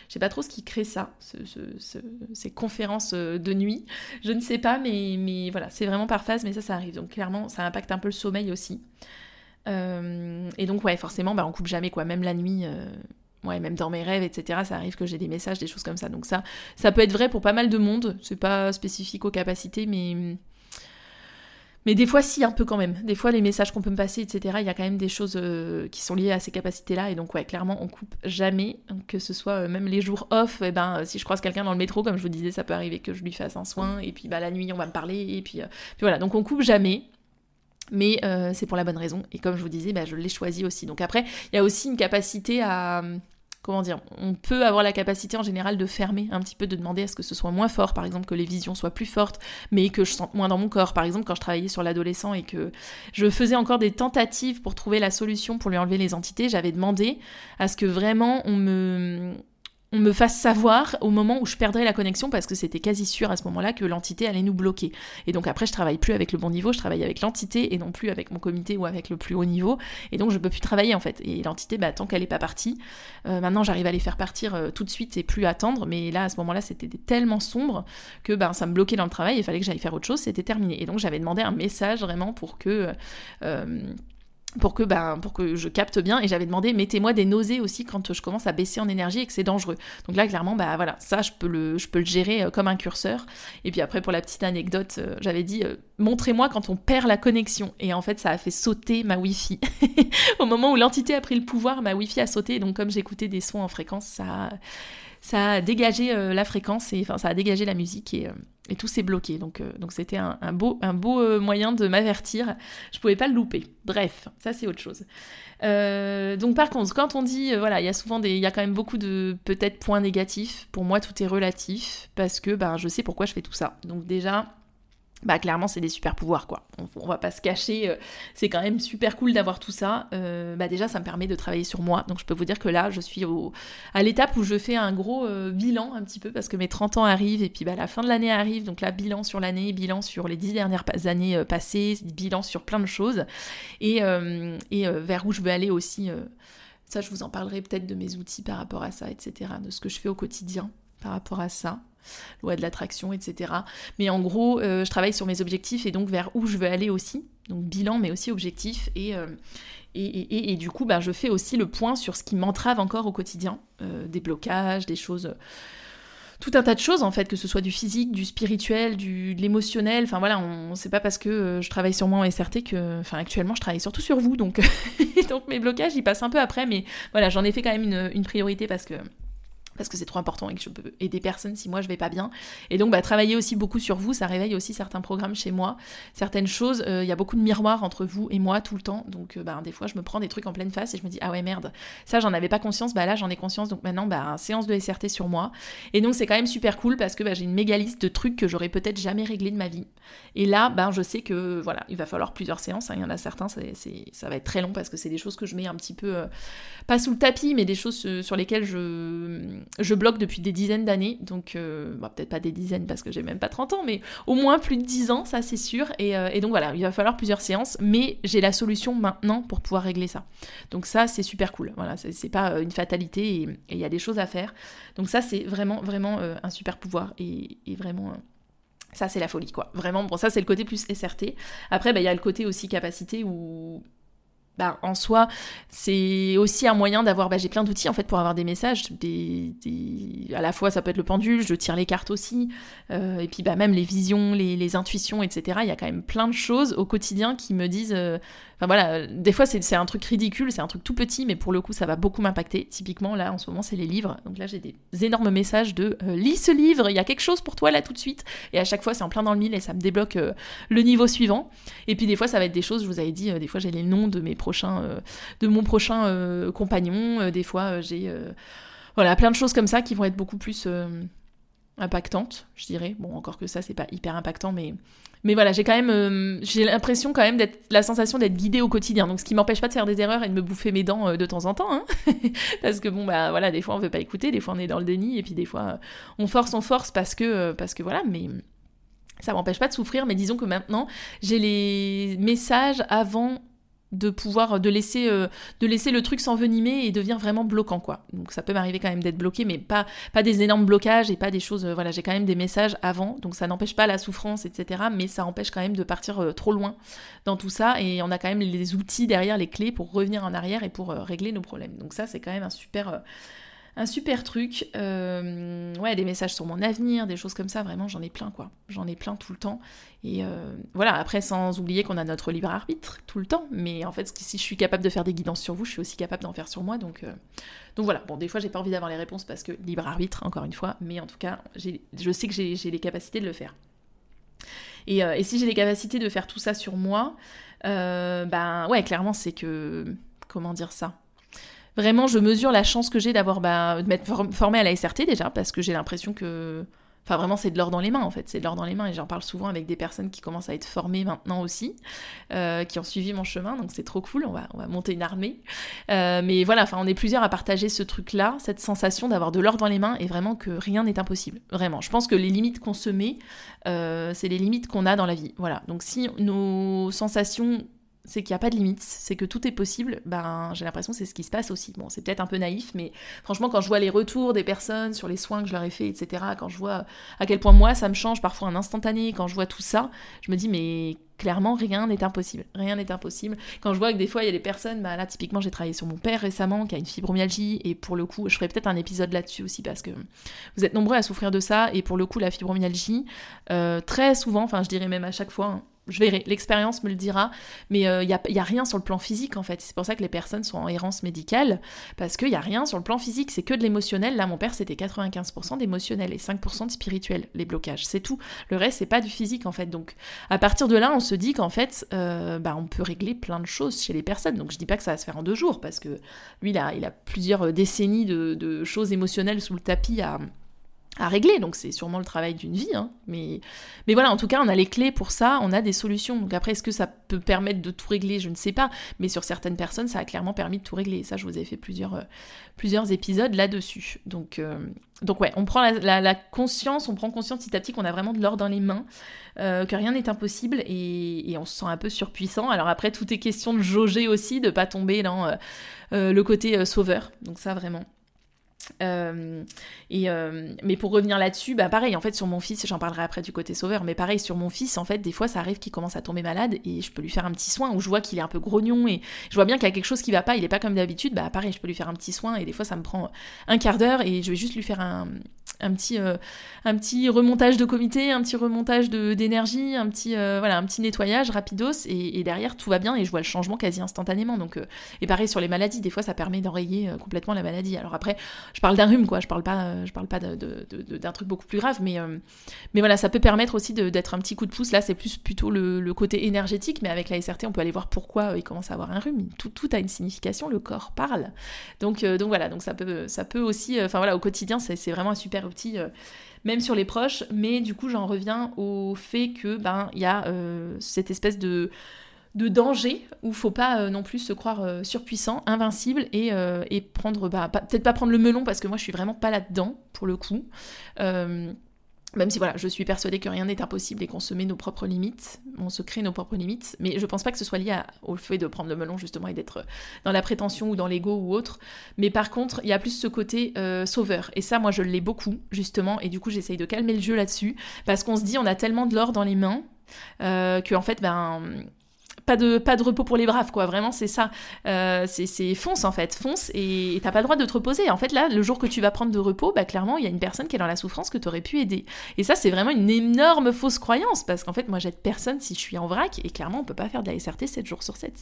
je sais pas trop ce qui crée ça, ces conférences euh, de nuit. Je ne sais pas, mais, mais voilà, c'est vraiment par phase. Mais ça, ça arrive. Donc, clairement, ça impacte un peu le sommeil aussi. Euh, et donc, ouais, forcément, bah, on coupe jamais, quoi. Même la nuit. ouais, même dans mes rêves, etc., ça arrive que j'ai des messages, des choses comme ça. Donc ça, ça peut être vrai pour pas mal de monde. C'est pas spécifique aux capacités, mais mais des fois, si, un peu quand même. Des fois, les messages qu'on peut me passer, etc., il y a quand même des choses euh, qui sont liées à ces capacités-là. Et donc, ouais, clairement, on coupe jamais. Que ce soit euh, même les jours off, et eh ben, si je croise quelqu'un dans le métro, comme je vous disais, ça peut arriver que je lui fasse un soin. Et puis, bah, la nuit, on va me parler. Et puis, euh, voilà. Donc, on coupe jamais. Mais c'est pour la bonne raison. Et comme je vous disais, bah, je l'ai choisi aussi. Donc, après, il y a aussi une capacité à comment dire, on peut avoir la capacité en général de fermer un petit peu, de demander à ce que ce soit moins fort, par exemple que les visions soient plus fortes, mais que je sente moins dans mon corps. Par exemple, quand je travaillais sur l'adolescent et que je faisais encore des tentatives pour trouver la solution pour lui enlever les entités, j'avais demandé à ce que vraiment on me on me fasse savoir au moment où je perdrais la connexion parce que c'était quasi sûr à ce moment-là que l'entité allait nous bloquer. Et donc après je travaille plus avec le bon niveau, je travaille avec l'entité et non plus avec mon comité ou avec le plus haut niveau. Et donc je peux plus travailler en fait. Et l'entité, bah, tant qu'elle est pas partie, euh, maintenant j'arrive à les faire partir euh, tout de suite et plus attendre. Mais là à ce moment-là c'était tellement sombre que bah, ça me bloquait dans le travail. Il fallait que j'aille faire autre chose. C'était terminé. Et donc j'avais demandé un message vraiment pour que euh, pour que, ben, pour que je capte bien. Et j'avais demandé, mettez-moi des nausées aussi quand je commence à baisser en énergie et que c'est dangereux. Donc là, clairement, bah voilà, ça, je peux le, je peux le gérer euh, comme un curseur. Et puis après, pour la petite anecdote, euh, j'avais dit, euh, montrez-moi quand on perd la connexion. Et en fait, ça a fait sauter ma Wi-Fi. Au moment où l'entité a pris le pouvoir, ma Wi-Fi a sauté. donc comme j'écoutais des sons en fréquence, ça ça a dégagé la fréquence et enfin ça a dégagé la musique et, et tout s'est bloqué. Donc donc c'était un, beau, beau moyen de m'avertir. Je pouvais pas le louper. Bref, ça c'est autre chose. donc par contre, quand on dit, voilà, il y a souvent des, il y a quand même beaucoup de peut-être points négatifs. Pour moi, tout est relatif parce que ben, je sais pourquoi je fais tout ça. Donc déjà, bah clairement c'est des super pouvoirs quoi. On, va pas se cacher, euh, c'est quand même super cool d'avoir tout ça. Euh, bah déjà ça me permet de travailler sur moi, donc je peux vous dire que là je suis au, à l'étape où je fais un gros euh, bilan un petit peu parce que mes 30 ans arrivent et puis bah la fin de l'année arrive, donc là bilan sur l'année, bilan sur les 10 dernières années passées, bilan sur plein de choses et, et vers où je veux aller aussi. ça je vous en parlerai peut-être de mes outils par rapport à ça, etc. De ce que je fais au quotidien par rapport à ça loi de l'attraction, etc. Mais en gros, euh, je travaille sur mes objectifs et donc vers où je veux aller aussi. Donc bilan, mais aussi objectif. Et, euh, et, et, du coup, bah, je fais aussi le point sur ce qui m'entrave encore au quotidien. Euh, des blocages, des choses tout un tas de choses en fait, que ce soit du physique, du spirituel, du, de l'émotionnel. Enfin voilà, on, sait pas parce que je travaille sur moi en SRT que, enfin actuellement, je travaille surtout sur vous, donc donc mes blocages ils passent un peu après, mais voilà, j'en ai fait quand même une, une priorité parce que parce que c'est trop important et que je peux aider personne si moi je vais pas bien. Et donc bah, travailler aussi beaucoup sur vous, ça réveille aussi certains programmes chez moi, certaines choses. Euh, il y a beaucoup de miroirs entre vous et moi tout le temps, donc euh, bah, des fois je me prends des trucs en pleine face et je me dis ah ouais merde, ça j'en avais pas conscience, bah là j'en ai conscience, donc maintenant bah séance de SRT sur moi. Et donc c'est quand même super cool parce que bah, j'ai une méga liste de trucs que j'aurais peut-être jamais réglé de ma vie. Et là bah, je sais que voilà il va falloir plusieurs séances, hein. il y en a certains ça va être très long parce que c'est des choses que je mets un petit peu euh, pas sous le tapis mais des choses sur lesquelles je je bloque depuis des dizaines d'années, donc euh, bah, peut-être pas des dizaines parce que j'ai même pas 30 ans, mais au moins plus de 10 ans, ça c'est sûr. Euh, et, donc voilà, il va falloir plusieurs séances, mais j'ai la solution maintenant pour pouvoir régler ça. Donc ça c'est super cool. Voilà, c'est pas euh, une fatalité et il y a des choses à faire. Donc ça c'est vraiment vraiment un super pouvoir et, vraiment. ça, c'est la folie, quoi. Vraiment, bon, ça, c'est le côté plus SRT. Après, bah, il y a le côté aussi capacité où bah, en soi, c'est aussi un moyen d'avoir. Bah, j'ai plein d'outils en fait pour avoir des messages. Des, À la fois, ça peut être le pendule, je tire les cartes aussi. Euh, et puis, bah, même les visions, les, intuitions, etc. Il y a quand même plein de choses au quotidien qui me disent. Euh, enfin voilà, des fois, c'est un truc ridicule, c'est un truc tout petit, mais pour le coup, ça va beaucoup m'impacter. Typiquement, là, en ce moment, c'est les livres. Donc là, j'ai des énormes messages de euh, lis ce livre, il y a quelque chose pour toi là tout de suite. Et à chaque fois, c'est en plein dans le mille et ça me débloque le niveau suivant. Et puis, des fois, ça va être des choses, je vous avais dit, des fois, j'ai les noms de mes euh, de mon prochain euh, compagnon. Euh, des fois, j'ai voilà plein de choses comme ça qui vont être beaucoup plus impactantes, je dirais. Bon, encore que ça, c'est pas hyper impactant, mais mais voilà, j'ai quand même j'ai l'impression quand même d'être la sensation d'être guidée au quotidien. Donc ce qui m'empêche pas de faire des erreurs et de me bouffer mes dents de temps en temps hein. parce que bon bah voilà, des fois on veut pas écouter, des fois on est dans le déni et puis des fois on force on force parce que parce que voilà, mais ça m'empêche pas de souffrir, mais disons que maintenant, j'ai les messages avant de pouvoir de laisser euh, de laisser le truc s'envenimer et devenir vraiment bloquant quoi. Donc ça peut m'arriver quand même d'être bloqué mais pas pas des énormes blocages et pas des choses euh, voilà j'ai quand même des messages avant. Donc ça n'empêche pas la souffrance etc mais ça empêche quand même de partir euh, trop loin dans tout ça. Et on a quand même les outils derrière les clés pour revenir en arrière et pour régler nos problèmes. Donc ça c'est quand même un super un super truc. Euh, ouais, des messages sur mon avenir, des choses comme ça, vraiment, j'en ai plein, quoi. J'en ai plein tout le temps. Et euh, voilà, après, sans oublier qu'on a notre libre arbitre tout le temps. Mais en fait, si je suis capable de faire des guidances sur vous, je suis aussi capable d'en faire sur moi. Donc, euh, voilà, bon, des fois, j'ai pas envie d'avoir les réponses parce que libre arbitre, encore une fois. Mais en tout cas, je sais que j'ai les capacités de le faire. Et si j'ai les capacités de faire tout ça sur moi, ben ouais, clairement, c'est que. Comment dire ça? Vraiment, je mesure la chance que j'ai d'avoir bah, de m'être formée à la SRT déjà, parce que j'ai l'impression que. Enfin, vraiment, c'est de l'or dans les mains, en fait. C'est de l'or dans les mains. Et j'en parle souvent avec des personnes qui commencent à être formées maintenant aussi, euh, qui ont suivi mon chemin. Donc, c'est trop cool. On va, on va monter une armée. Euh, mais voilà, enfin, on est plusieurs à partager ce truc-là, cette sensation d'avoir de l'or dans les mains et vraiment que rien n'est impossible. Vraiment. Je pense que les limites qu'on se met, euh, c'est les limites qu'on a dans la vie. Voilà. Donc, si nos sensations c'est qu'il n'y a pas de limite, c'est que tout est possible, ben, j'ai l'impression c'est ce qui se passe aussi. Bon, c'est peut-être un peu naïf, mais franchement, quand je vois les retours des personnes sur les soins que je leur ai fait, etc., quand je vois à quel point moi, ça me change parfois un instantané, quand je vois tout ça, je me dis, mais clairement, rien n'est impossible. Rien n'est impossible. Quand je vois que des fois, il y a des personnes, bah là, typiquement, j'ai travaillé sur mon père récemment, qui a une fibromyalgie, et pour le coup, je ferai peut-être un épisode là-dessus aussi, parce que vous êtes nombreux à souffrir de ça, et pour le coup, la fibromyalgie, euh, très souvent, enfin, je dirais même à chaque fois, hein, je verrai, l'expérience me le dira, mais il euh, n'y a, y a, rien sur le plan physique en fait. C'est pour ça que les personnes sont en errance médicale, parce qu'il n'y a rien sur le plan physique, c'est que de l'émotionnel. Là, mon père, c'était 95% d'émotionnel et 5% de spirituel, les blocages, c'est tout. Le reste, c'est pas du physique en fait. Donc, à partir de là, on se dit qu'en fait, euh, bah, on peut régler plein de choses chez les personnes. Donc, je dis pas que ça va se faire en deux jours, parce que lui, il a, il a plusieurs décennies de, de choses émotionnelles sous le tapis à à régler, donc c'est sûrement le travail d'une vie, hein. mais, voilà, en tout cas, on a les clés pour ça, on a des solutions. Donc après, est-ce que ça peut permettre de tout régler? Je ne sais pas, mais sur certaines personnes, ça a clairement permis de tout régler. ça, je vous ai fait plusieurs, euh, épisodes là-dessus. Donc, euh, donc ouais, on prend la, conscience, on prend conscience petit à petit qu'on a vraiment de l'or dans les mains, euh, que rien n'est impossible, et, et, on se sent un peu surpuissant. Alors après, tout est question de jauger aussi, de pas tomber dans le côté sauveur. Donc ça, vraiment. Euh, euh, mais pour revenir là-dessus, bah pareil, en fait, sur mon fils, j'en parlerai après du côté sauveur, mais pareil, sur mon fils, en fait, des fois, ça arrive qu'il commence à tomber malade et je peux lui faire un petit soin où je vois qu'il est un peu grognon et je vois bien qu'il y a quelque chose qui va pas, il est pas comme d'habitude, bah pareil, je peux lui faire un petit soin et des fois, ça me prend un quart d'heure et je vais juste lui faire un, un petit, euh, un petit remontage de comité, un petit remontage d'énergie, un petit euh, voilà, un petit nettoyage rapidos et, derrière tout va bien et je vois le changement quasi instantanément. Donc euh, et pareil sur les maladies, des fois ça permet d'enrayer complètement la maladie. Alors après, je parle d'un rhume quoi, je parle pas, je parle pas d'un truc beaucoup plus grave, mais mais voilà, ça peut permettre aussi d'être un petit coup de pouce. Là, c'est plus plutôt le, côté énergétique, mais avec la SRT, on peut aller voir pourquoi il commence à avoir un rhume. Tout, tout a une signification, le corps parle. Donc donc voilà, donc ça peut ça peut aussi, enfin voilà, au quotidien, c'est vraiment un super euh, même sur les proches. Mais du coup, j'en reviens au fait que ben il y a euh, cette espèce de de danger où faut pas euh, non plus se croire surpuissant, invincible et, et prendre bah, peut-être pas prendre le melon parce que moi je suis vraiment pas là-dedans pour le coup. Même si voilà, je suis persuadée que rien n'est impossible et qu'on se met nos propres limites, on se crée nos propres limites, mais je pense pas que ce soit lié au fait de prendre le melon justement et d'être dans la prétention ou dans l'ego ou autre. Mais par contre, il y a plus ce côté euh, sauveur. Et ça, moi, je l'ai beaucoup justement, et du coup, j'essaye de calmer le jeu là-dessus, parce qu'on se dit, on a tellement de l'or dans les mains euh, que en fait, ben pas de, pas de repos pour les braves, quoi. Vraiment, c'est ça. Euh, c'est fonce, en fait. Fonce et t'as pas le droit de te reposer. En fait, là, le jour que tu vas prendre de repos, bah, clairement, il y a une personne qui est dans la souffrance que tu aurais pu aider. Et ça, c'est vraiment une énorme fausse croyance parce qu'en fait, moi, j'aide personne si je suis en vrac et clairement, on peut pas faire de la SRT 7 jours sur 7.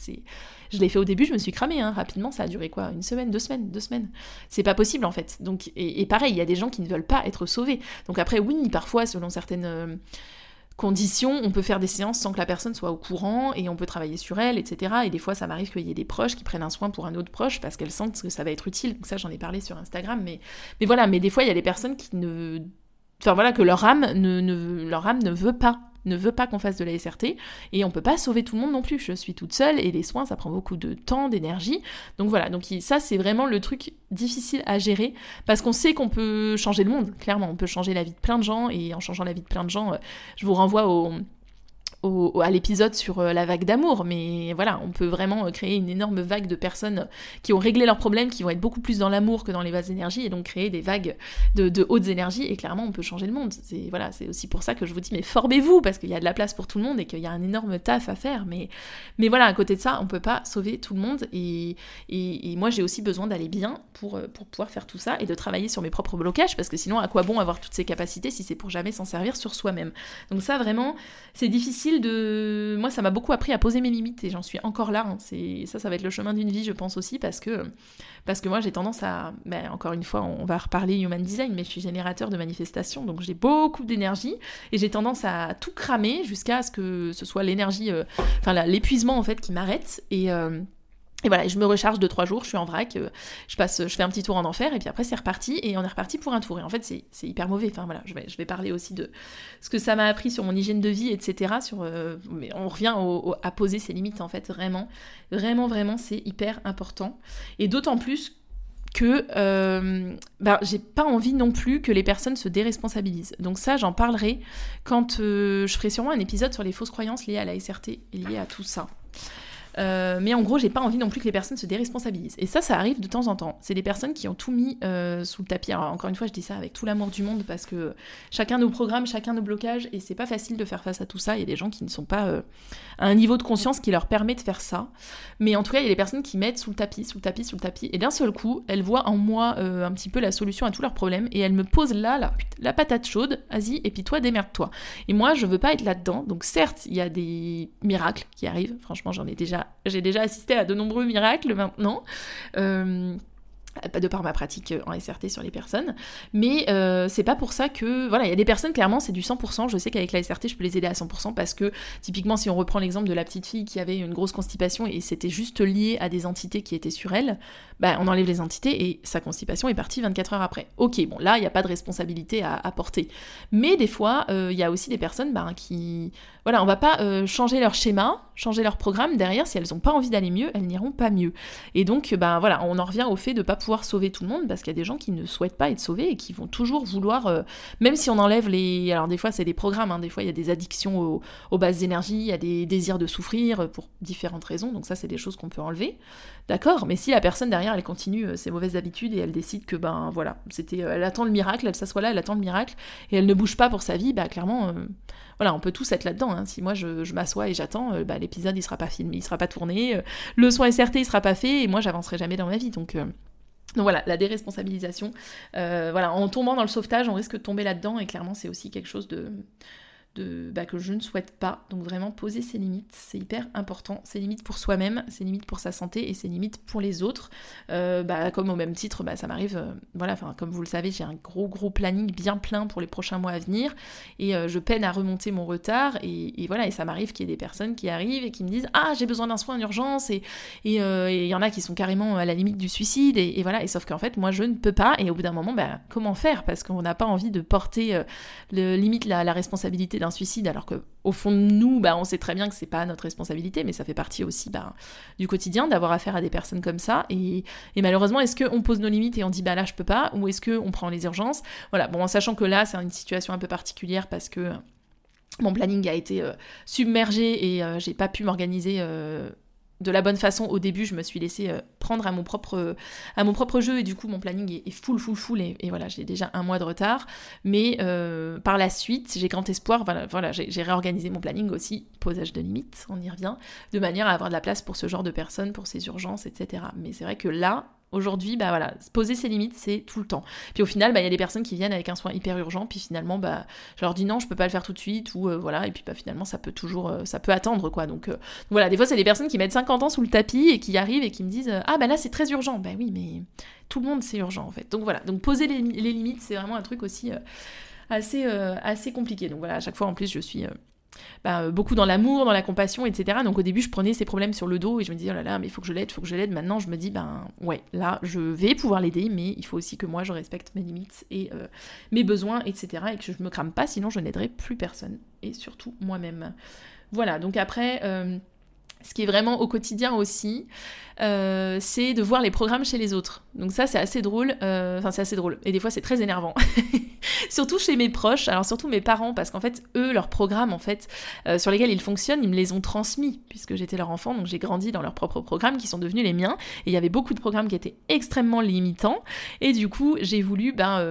Je l'ai fait au début, je me suis cramée, hein. rapidement, ça a duré quoi? Une semaine, deux semaines, deux semaines. C'est pas possible, en fait. Donc, et, pareil, il y a des gens qui ne veulent pas être sauvés. Donc après, oui, parfois, selon certaines. Conditions, on peut faire des séances sans que la personne soit au courant et on peut travailler sur elle, etc. Et des fois, ça m'arrive qu'il y ait des proches qui prennent un soin pour un autre proche parce qu'elles sentent que ça va être utile. Donc ça, j'en ai parlé sur Instagram. Mais, mais voilà, mais des fois, il y a des personnes qui ne... Enfin voilà, que leur âme ne, leur âme ne veut pas ne veut pas qu'on fasse de la SRT et on peut pas sauver tout le monde non plus. Je suis toute seule et les soins ça prend beaucoup de temps, d'énergie. Donc voilà, donc ça c'est vraiment le truc difficile à gérer parce qu'on sait qu'on peut changer le monde, clairement, on peut changer la vie de plein de gens et en changeant la vie de plein de gens, euh, je vous renvoie au à l'épisode sur euh, la vague d'amour, mais voilà, on peut vraiment euh, créer une énorme vague de personnes qui ont réglé leurs problèmes, qui vont être beaucoup plus dans l'amour que dans les basses énergies, et donc créer des vagues de, hautes énergies, et clairement on peut changer le monde. C'est voilà, c'est aussi pour ça que je vous dis, mais formez-vous, parce qu'il y a de la place pour tout le monde, et qu'il y a un énorme taf à faire, mais, mais voilà, à côté de ça, on peut pas sauver tout le monde, et, et, moi j'ai aussi besoin d'aller bien pour, euh, pour pouvoir faire tout ça, et de travailler sur mes propres blocages, parce que sinon à quoi bon avoir toutes ces capacités si c'est pour jamais s'en servir sur soi-même? Donc ça vraiment, c'est difficile de... Moi, ça m'a beaucoup appris à poser mes limites et j'en suis encore là. Hein. C'est Ça, ça va être le chemin d'une vie, je pense aussi, parce que, parce que moi, j'ai tendance à... Ben, encore une fois, on va reparler Human Design, mais je suis générateur de manifestations, donc j'ai beaucoup d'énergie et j'ai tendance à tout cramer jusqu'à ce que ce soit l'énergie, euh, enfin l'épuisement en fait qui m'arrête et... Euh, et voilà, je me recharge de trois jours, je suis en vrac, euh, je fais un petit tour en enfer, et puis après c'est reparti, et on est reparti pour un tour. Et en fait, c'est hyper mauvais. Enfin voilà, je vais, parler aussi de ce que ça m'a appris sur mon hygiène de vie, etc. Euh, mais on revient à poser ses limites, en fait, vraiment. Vraiment, vraiment, c'est hyper important. Et d'autant plus que ben, j'ai pas envie non plus que les personnes se déresponsabilisent. Donc ça, j'en parlerai quand je ferai sûrement un épisode sur les fausses croyances liées à la SRT et liées à tout ça. Euh, mais en gros, j'ai pas envie non plus que les personnes se déresponsabilisent. Et ça, ça arrive de temps en temps. C'est des personnes qui ont tout mis euh, sous le tapis. Alors, encore une fois, je dis ça avec tout l'amour du monde parce que chacun nos programmes, chacun nos blocages, et c'est pas facile de faire face à tout ça. Il y a des gens qui ne sont pas euh, à un niveau de conscience qui leur permet de faire ça. Mais en tout cas, il y a des personnes qui mettent sous le tapis, sous le tapis, sous le tapis. Et d'un seul coup, elles voient en moi un petit peu la solution à tous leurs problèmes et elles me posent là, la, la patate chaude, vas-y, et puis toi, démerde-toi. Et moi, je veux pas être là-dedans. Donc, certes, il y a des miracles qui arrivent. Franchement, j'en ai déjà j'ai déjà assisté à de nombreux miracles maintenant. Euh, de par ma pratique en SRT sur les personnes, mais euh, c'est pas pour ça que voilà, il y a des personnes clairement c'est du 100%. Je sais qu'avec la SRT je peux les aider à 100% parce que typiquement si on reprend l'exemple de la petite fille qui avait une grosse constipation et c'était juste lié à des entités qui étaient sur elle, bah on enlève les entités et sa constipation est partie 24 heures après. Ok, bon là il n'y a pas de responsabilité à, porter, mais des fois euh, il y a aussi des personnes bah, qui voilà, on va pas euh, changer leur schéma, changer leur programme derrière si elles n'ont pas envie d'aller mieux, elles n'iront pas mieux. Et donc bah voilà, on en revient au fait de pas pouvoir sauver tout le monde parce qu'il y a des gens qui ne souhaitent pas être sauvés et qui vont toujours vouloir, euh, même si on enlève les. Alors des fois c'est des programmes, hein, des fois il y a des addictions aux, bases d'énergie, il y a des désirs de souffrir pour différentes raisons, donc ça c'est des choses qu'on peut enlever. D'accord? Mais si la personne derrière elle continue euh, ses mauvaises habitudes et elle décide que ben voilà, c'était, euh, elle attend le miracle, elle s'assoit là, elle attend le miracle et elle ne bouge pas pour sa vie, bah clairement voilà, on peut tous être là-dedans. Hein. Si moi je, m'assois et j'attends, bah, l'épisode il sera pas filmé, il sera pas tourné, le soin SRT il sera pas fait et moi j'avancerai jamais dans ma vie. Donc donc voilà, la déresponsabilisation. Euh, voilà, en tombant dans le sauvetage, on risque de tomber là-dedans et clairement c'est aussi quelque chose de, bah, que je ne souhaite pas. Donc vraiment poser ses limites, c'est hyper important. Ses limites pour soi-même, ses limites pour sa santé et ses limites pour les autres. Euh, bah, comme au même titre, bah, ça m'arrive, euh, voilà, enfin comme vous le savez, j'ai un gros gros planning bien plein pour les prochains mois à venir et euh, je peine à remonter mon retard et, voilà, et ça m'arrive qu'il y ait des personnes qui arrivent et qui me disent ah j'ai besoin d'un soin en urgence et il y en a qui sont carrément à la limite du suicide et, voilà, et sauf qu'en fait moi je ne peux pas et au bout d'un moment, comment faire? Parce qu'on n'a pas envie de porter le, limite la responsabilité d'un suicide, alors que au fond de nous, bah, on sait très bien que c'est pas notre responsabilité, mais ça fait partie aussi bah, du quotidien d'avoir affaire à des personnes comme ça. Et, malheureusement, est-ce qu'on pose nos limites et on dit bah là je peux pas, ou est-ce qu'on prend les urgences? Voilà, bon, en sachant que là c'est une situation un peu particulière parce que mon planning a été euh, submergé et euh, j'ai pas pu m'organiser. Euh, de la bonne façon au début, je me suis laissée euh, prendre à mon propre, à mon propre jeu et du coup mon planning est, full, full, full et, voilà, j'ai déjà un mois de retard. Mais euh, par la suite, j'ai grand espoir, voilà, voilà j'ai réorganisé mon planning aussi, posage de limites, on y revient, de manière à avoir de la place pour ce genre de personnes, pour ces urgences, etc. Mais c'est vrai que là, Aujourd'hui, bah voilà, poser ses limites, c'est tout le temps. Puis au final, bah, il y a des personnes qui viennent avec un soin hyper urgent, puis finalement, bah, je leur dis non, je peux pas le faire tout de suite, ou euh, voilà, et puis bah, finalement, ça peut toujours, euh, ça peut attendre, quoi. Donc, euh, voilà, des fois, c'est des personnes qui mettent 50 ans sous le tapis et qui arrivent et qui me disent ah bah là, c'est très urgent. Ben oui, mais tout le monde, c'est urgent en fait. Donc voilà, donc poser les, les limites, c'est vraiment un truc aussi assez, assez compliqué. Donc voilà, à chaque fois, en plus, je suis bah, euh, beaucoup dans l'amour, dans la compassion, etc. Donc au début, je prenais ces problèmes sur le dos et je me disais, oh là là, mais il faut que je l'aide, il faut que je l'aide. Maintenant, je me dis, ben ouais, là, je vais pouvoir l'aider, mais il faut aussi que moi, je respecte mes limites et euh, mes besoins, etc. Et que je me crame pas, sinon je n'aiderai plus personne. Et surtout moi-même. Voilà, donc après... Euh, ce qui est vraiment au quotidien aussi, euh, c'est de voir les programmes chez les autres. Donc ça, c'est assez drôle. Euh, enfin, c'est assez drôle. Et des fois, c'est très énervant. surtout chez mes proches, alors surtout mes parents, parce qu'en fait, eux, leurs programmes, en fait, euh, sur lesquels ils fonctionnent, ils me les ont transmis, puisque j'étais leur enfant, donc j'ai grandi dans leurs propres programmes qui sont devenus les miens. Et il y avait beaucoup de programmes qui étaient extrêmement limitants. Et du coup, j'ai voulu ben,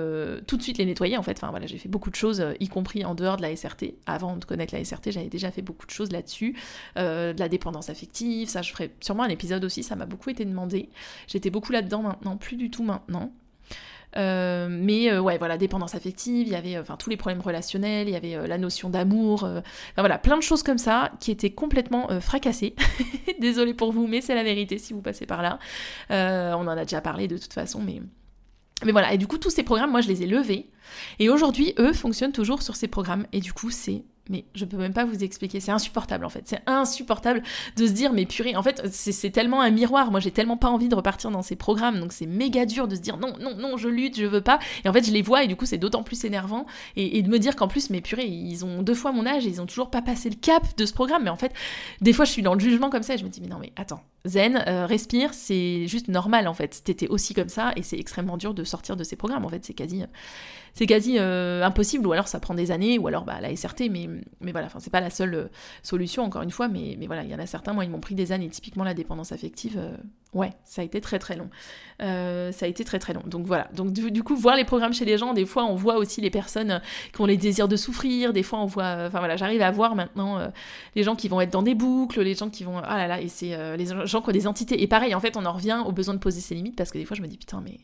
tout de suite les nettoyer, en fait. Enfin, voilà, j'ai fait beaucoup de choses, y compris en dehors de la SRT. Avant de connaître la SRT, j'avais déjà fait beaucoup de choses là-dessus. de la dépendance affective, ça, je ferai sûrement un épisode aussi, ça m'a beaucoup été demandé. J'étais beaucoup là-dedans maintenant, plus du tout maintenant. Euh, mais euh, ouais, voilà, dépendance affective, il y avait enfin tous les problèmes relationnels, il y avait euh, la notion d'amour, voilà, plein de choses comme ça qui étaient complètement fracassées. Désolée pour vous, mais c'est la vérité si vous passez par là. on en a déjà parlé de toute façon, mais mais voilà, et du coup tous ces programmes, moi je les ai levés, et aujourd'hui eux fonctionnent toujours sur ces programmes, et du coup c'est mais je peux même pas vous expliquer. C'est insupportable en fait. C'est insupportable de se dire, mais purée, en fait, c'est tellement un miroir. Moi, j'ai tellement pas envie de repartir dans ces programmes, donc c'est méga dur de se dire non, non, non, je lutte, je veux pas. Et en fait, je les vois et du coup, c'est d'autant plus énervant. Et, de me dire qu'en plus, mais purée, ils ont deux fois mon âge et ils ont toujours pas passé le cap de ce programme. Mais en fait, des fois, je suis dans le jugement comme ça et je me dis, mais non, mais attends, zen, respire, c'est juste normal en fait. T'étais aussi comme ça et c'est extrêmement dur de sortir de ces programmes en fait. C'est quasi, c'est quasi euh, impossible, ou alors ça prend des années, ou alors bah, la SRT, mais, mais voilà, c'est pas la seule euh, solution, encore une fois, mais, mais voilà, il y en a certains, moi, ils m'ont pris des années, typiquement la dépendance affective, euh, ouais, ça a été très très long. ça a été très très long. Donc voilà, donc du, coup, voir les programmes chez les gens, des fois, on voit aussi les personnes qui ont les désirs de souffrir, des fois, on voit, enfin voilà, j'arrive à voir maintenant les gens qui vont être dans des boucles, les gens qui vont, ah là là, et c'est les gens qui ont des entités, et pareil, en fait, on en revient au besoin de poser ses limites, parce que des fois, je me dis, putain, mais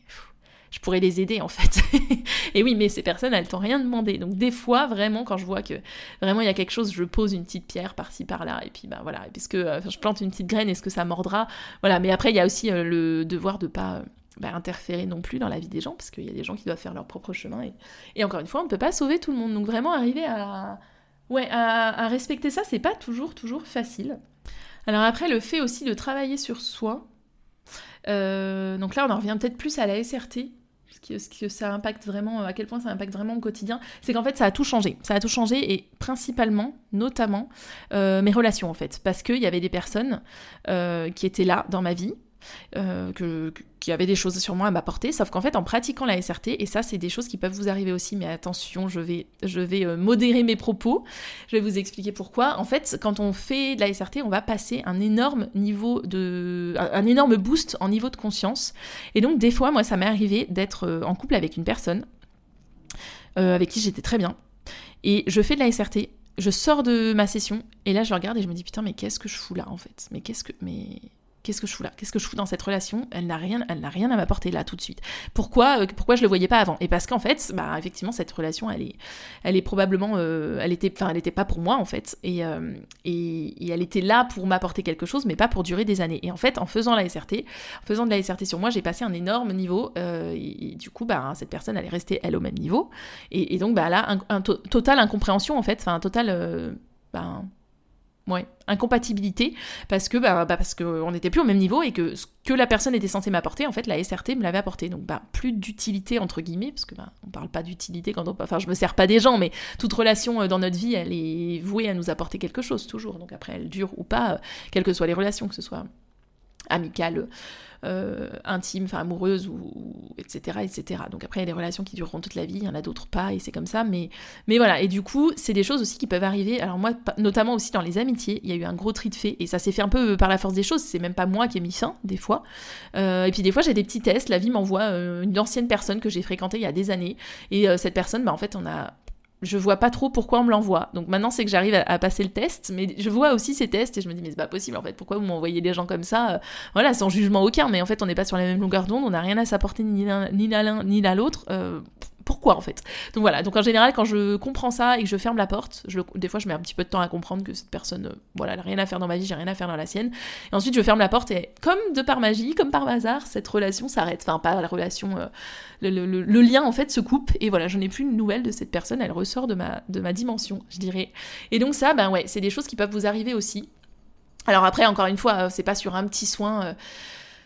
je pourrais les aider en fait. et oui, mais ces personnes, elles t'ont rien demandé. Donc des fois, vraiment, quand je vois que vraiment il y a quelque chose, je pose une petite pierre par-ci par-là, et puis bah voilà, puisque euh, je plante une petite graine, est-ce que ça mordra? Voilà. Mais après, il y a aussi euh, le devoir de pas bah, interférer non plus dans la vie des gens, parce qu'il y a des gens qui doivent faire leur propre chemin. Et, et encore une fois, on ne peut pas sauver tout le monde. Donc vraiment arriver à respecter ça, c'est pas toujours toujours facile. Alors après, le fait aussi de travailler sur soi. Euh, donc là, on en revient peut-être plus à la SRT, ce que ça impacte vraiment, à quel point ça impacte vraiment au quotidien, c'est qu'en fait ça a tout changé. Ça a tout changé et principalement, notamment, euh, mes relations en fait. Parce qu'il y avait des personnes euh, qui étaient là dans ma vie, euh, qui avait des choses sur moi à m'apporter, sauf qu'en fait en pratiquant la SRT, et ça c'est des choses qui peuvent vous arriver aussi, mais attention, je vais, je vais euh, modérer mes propos, je vais vous expliquer pourquoi. En fait, quand on fait de la SRT, on va passer un énorme niveau de... un énorme boost en niveau de conscience, et donc des fois, moi ça m'est arrivé d'être euh, en couple avec une personne avec qui j'étais très bien, et je fais de la SRT, je sors de ma session et là je regarde et je me dis putain mais qu'est-ce que je fous là en fait? Mais qu'est-ce que mais qu'est-ce que je fous là? Qu'est-ce que je fous dans cette relation? Elle n'a rien, elle n'a rien à m'apporter là tout de suite. Pourquoi, euh, pourquoi je le voyais pas avant? Et parce qu'en fait, bah effectivement, cette relation, elle est, elle est probablement, euh, elle était, enfin, elle était pas pour moi en fait, euh, et, et, elle était là pour m'apporter quelque chose, mais pas pour durer des années. Et en fait, en faisant la SRT, en faisant de la SRT sur moi, j'ai passé un énorme niveau, et, du coup, bah cette personne, elle est restée elle au même niveau, et, donc bah là, un total incompréhension en fait, enfin un total, bah, Ouais, incompatibilité parce que bah, bah parce qu'on n'était plus au même niveau et que ce que la personne était censée m'apporter, en fait, la SRT me l'avait apporté. Donc bah plus d'utilité entre guillemets parce que bah on parle pas d'utilité quand on enfin je me sers pas des gens mais toute relation euh, dans notre vie, elle est vouée à nous apporter quelque chose toujours. Donc après elle dure ou pas, euh, quelles que soient les relations, que ce soit amicale, euh, intime, enfin amoureuse, ou, etc., etc. Donc après, il y a des relations qui dureront toute la vie, il y en a d'autres pas, et c'est comme ça. Mais, mais voilà, et du coup, c'est des choses aussi qui peuvent arriver. Alors moi, notamment aussi dans les amitiés, il y a eu un gros tri de fait, et ça s'est fait un peu par la force des choses, c'est même pas moi qui ai mis fin, des fois. Euh, et puis des fois, j'ai des petits tests, la vie m'envoie euh, une ancienne personne que j'ai fréquentée il y a des années, et cette personne, bah, en fait, on a je vois pas trop pourquoi on me l'envoie. Donc maintenant, c'est que j'arrive à, passer le test, mais je vois aussi ces tests et je me dis, mais c'est pas possible en fait, pourquoi vous m'envoyez des gens comme ça euh, Voilà, sans jugement aucun, mais en fait, on n'est pas sur la même longueur d'onde, on n'a rien à s'apporter ni l'un ni l'un ni l'autre. Euh, pourquoi en fait Donc voilà, donc en général quand je comprends ça et que je ferme la porte, des fois je mets un petit peu de temps à comprendre que cette personne, euh, voilà, elle n'a rien à faire dans ma vie, j'ai rien à faire dans la sienne. Et ensuite je ferme la porte et comme de par magie, comme par hasard, cette relation s'arrête. Enfin pas la relation, euh, le, lien en fait se coupe et voilà, je n'ai plus une nouvelle de cette personne, elle ressort de ma, de ma dimension, je dirais. Et donc ça, ben ouais, c'est des choses qui peuvent vous arriver aussi. Alors après, encore une fois, euh, c'est pas sur un petit soin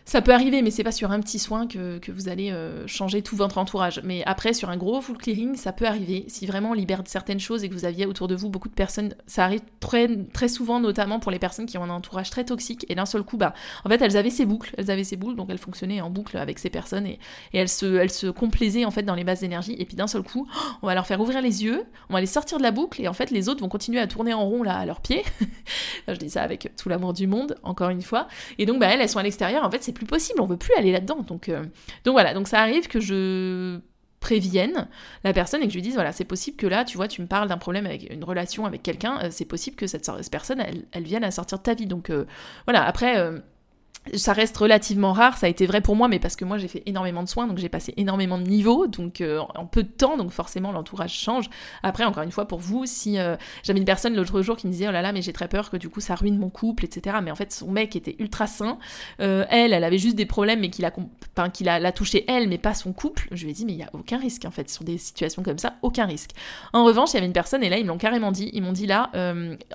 ça peut arriver, mais c'est pas sur un petit soin que, vous allez euh, changer tout votre entourage. Mais après, sur un gros full clearing, ça peut arriver. Si vraiment on libère certaines choses et que vous aviez autour de vous beaucoup de personnes, ça arrive très, très souvent, notamment pour les personnes qui ont un entourage très toxique. Et d'un seul coup, bah, en fait, elles avaient ces boucles, elles avaient ces boucles, donc elles fonctionnaient en boucle avec ces personnes et, et elles, se, elles se complaisaient en fait dans les bases d'énergie. Et puis d'un seul coup, on va leur faire ouvrir les yeux, on va les sortir de la boucle et en fait, les autres vont continuer à tourner en rond là à leurs pieds. Je dis ça avec tout l'amour du monde, encore une fois. Et donc, bah, elles, elles sont à l'extérieur. En fait, plus possible, on veut plus aller là-dedans. Donc, euh, donc voilà, donc ça arrive que je prévienne la personne et que je lui dise voilà c'est possible que là tu vois tu me parles d'un problème avec une relation avec quelqu'un euh, c'est possible que cette, personne elle, vienne à sortir de ta vie donc euh, voilà après ça reste relativement rare, ça a été vrai pour moi, mais parce que moi j'ai fait énormément de soins, donc j'ai passé énormément de niveaux, donc euh, en peu de temps, donc forcément l'entourage change. Après, encore une fois, pour vous, si euh, j'avais une personne l'autre jour qui me disait oh là là, mais j'ai très peur que du coup ça ruine mon couple, etc. Mais en fait, son mec était ultra sain, euh, elle, elle avait juste des problèmes, mais qu'il a, a, touché elle, mais pas son couple. Je lui ai dit mais il y a aucun risque en fait sur des situations comme ça, aucun risque. En revanche, il y avait une personne et là ils me l'ont carrément dit, ils m'ont dit là,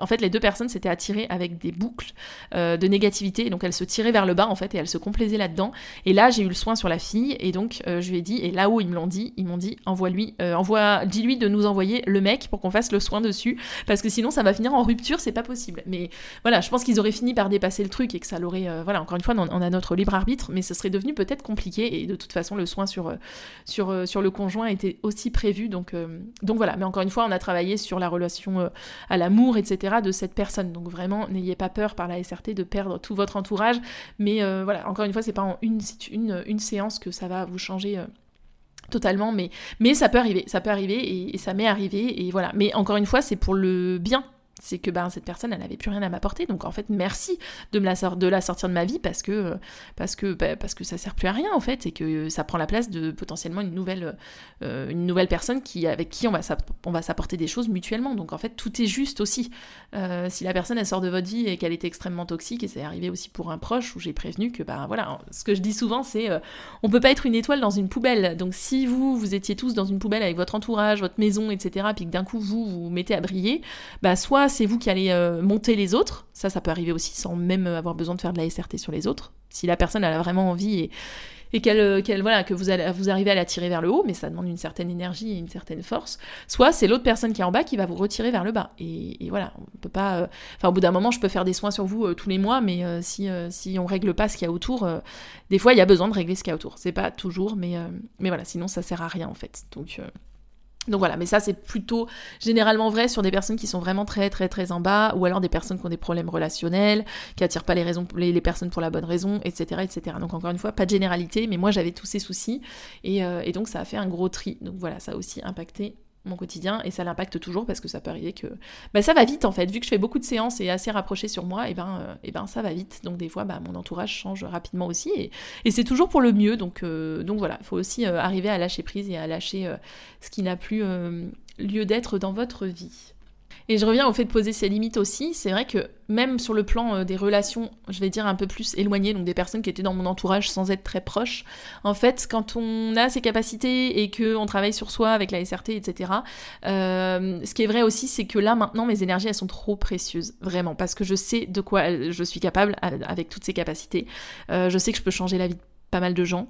en fait les deux personnes s'étaient attirées avec des boucles de négativité, donc elles se tiraient le bas en fait et elle se complaisait là-dedans. Et là, j'ai eu le soin sur la fille et donc je lui ai dit, et là où ils me l'ont dit, ils m'ont dit, envoie-lui, envoie, dis-lui de nous envoyer le mec pour qu'on fasse le soin dessus parce que sinon ça va finir en rupture, c'est pas possible. Mais voilà, je pense qu'ils auraient fini par dépasser le truc et que ça l'aurait, voilà, encore une fois, on a notre libre arbitre, mais ce serait devenu peut-être compliqué et de toute façon le soin sur, sur, sur le conjoint était aussi prévu. Donc, donc voilà, mais encore une fois, on a travaillé sur la relation à l'amour, etc. de cette personne. Donc vraiment, n'ayez pas peur par la SRT de perdre tout votre entourage. Mais euh, voilà, encore une fois, c'est pas en une, séance que ça va vous changer. Euh, totalement mais mais ça peut arriver ça peut arriver et, et ça m'est arrivé et voilà mais encore une fois c'est pour le bien c'est que ben, cette personne, elle n'avait plus rien à m'apporter. Donc en fait, merci de me la, de la sortir de ma vie parce que, parce que, bah, parce que ça sert plus à rien en fait et que ça prend la place de potentiellement une nouvelle, euh, une nouvelle personne qui, avec qui on va, on va s'apporter des choses mutuellement. Donc en fait, tout est juste aussi. Euh, si la personne, elle sort de votre vie et qu'elle était extrêmement toxique, et c'est arrivé aussi pour un proche où j'ai prévenu que, ben voilà, ce que je dis souvent, c'est euh, on peut pas être une étoile dans une poubelle. Donc si vous, vous étiez tous dans une poubelle avec votre entourage, votre maison, etc., puis que d'un coup vous vous mettez à briller, bah soit c'est vous qui allez euh, monter les autres. Ça, ça peut arriver aussi sans même avoir besoin de faire de la SRT sur les autres. Si la personne a vraiment envie et, euh, qu'elle, voilà, que vous, allez, arrivez à la tirer vers le haut, mais ça demande une certaine énergie et une certaine force. Soit c'est l'autre personne qui est en bas qui va vous retirer vers le bas. Et, voilà, on peut pas. Euh, au bout d'un moment, je peux faire des soins sur vous tous les mois, mais si, si on règle pas ce qu'il y a autour, des fois il y a besoin de régler ce qu'il y a autour. C'est pas toujours, mais, mais voilà, sinon ça sert à rien en fait. Donc donc voilà, mais ça c'est plutôt généralement vrai sur des personnes qui sont vraiment très très très en bas, ou alors des personnes qui ont des problèmes relationnels, qui attirent pas les, raisons, les, personnes pour la bonne raison, etc., etc. Donc encore une fois, pas de généralité, mais moi j'avais tous ces soucis, et, euh, et donc ça a fait un gros tri. Donc voilà, ça a aussi impacté mon quotidien et ça l'impacte toujours parce que ça peut arriver que bah, ça va vite en fait. Vu que je fais beaucoup de séances et assez rapproché sur moi et ben euh, et ben ça va vite. Donc des fois bah, mon entourage change rapidement aussi et, c'est toujours pour le mieux. Donc euh, donc voilà il faut aussi euh, arriver à lâcher prise et à lâcher ce qui n'a plus lieu d'être dans votre vie et je reviens au fait de poser ses limites aussi. C'est vrai que même sur le plan euh, des relations, je vais dire un peu plus éloignées, donc des personnes qui étaient dans mon entourage sans être très proches, en fait, quand on a ces capacités et qu'on travaille sur soi avec la SRT, etc., euh, ce qui est vrai aussi, c'est que là, maintenant, mes énergies, elles sont trop précieuses, vraiment, parce que je sais de quoi je suis capable avec toutes ces capacités. Euh, je sais que je peux changer la vie pas mal de gens.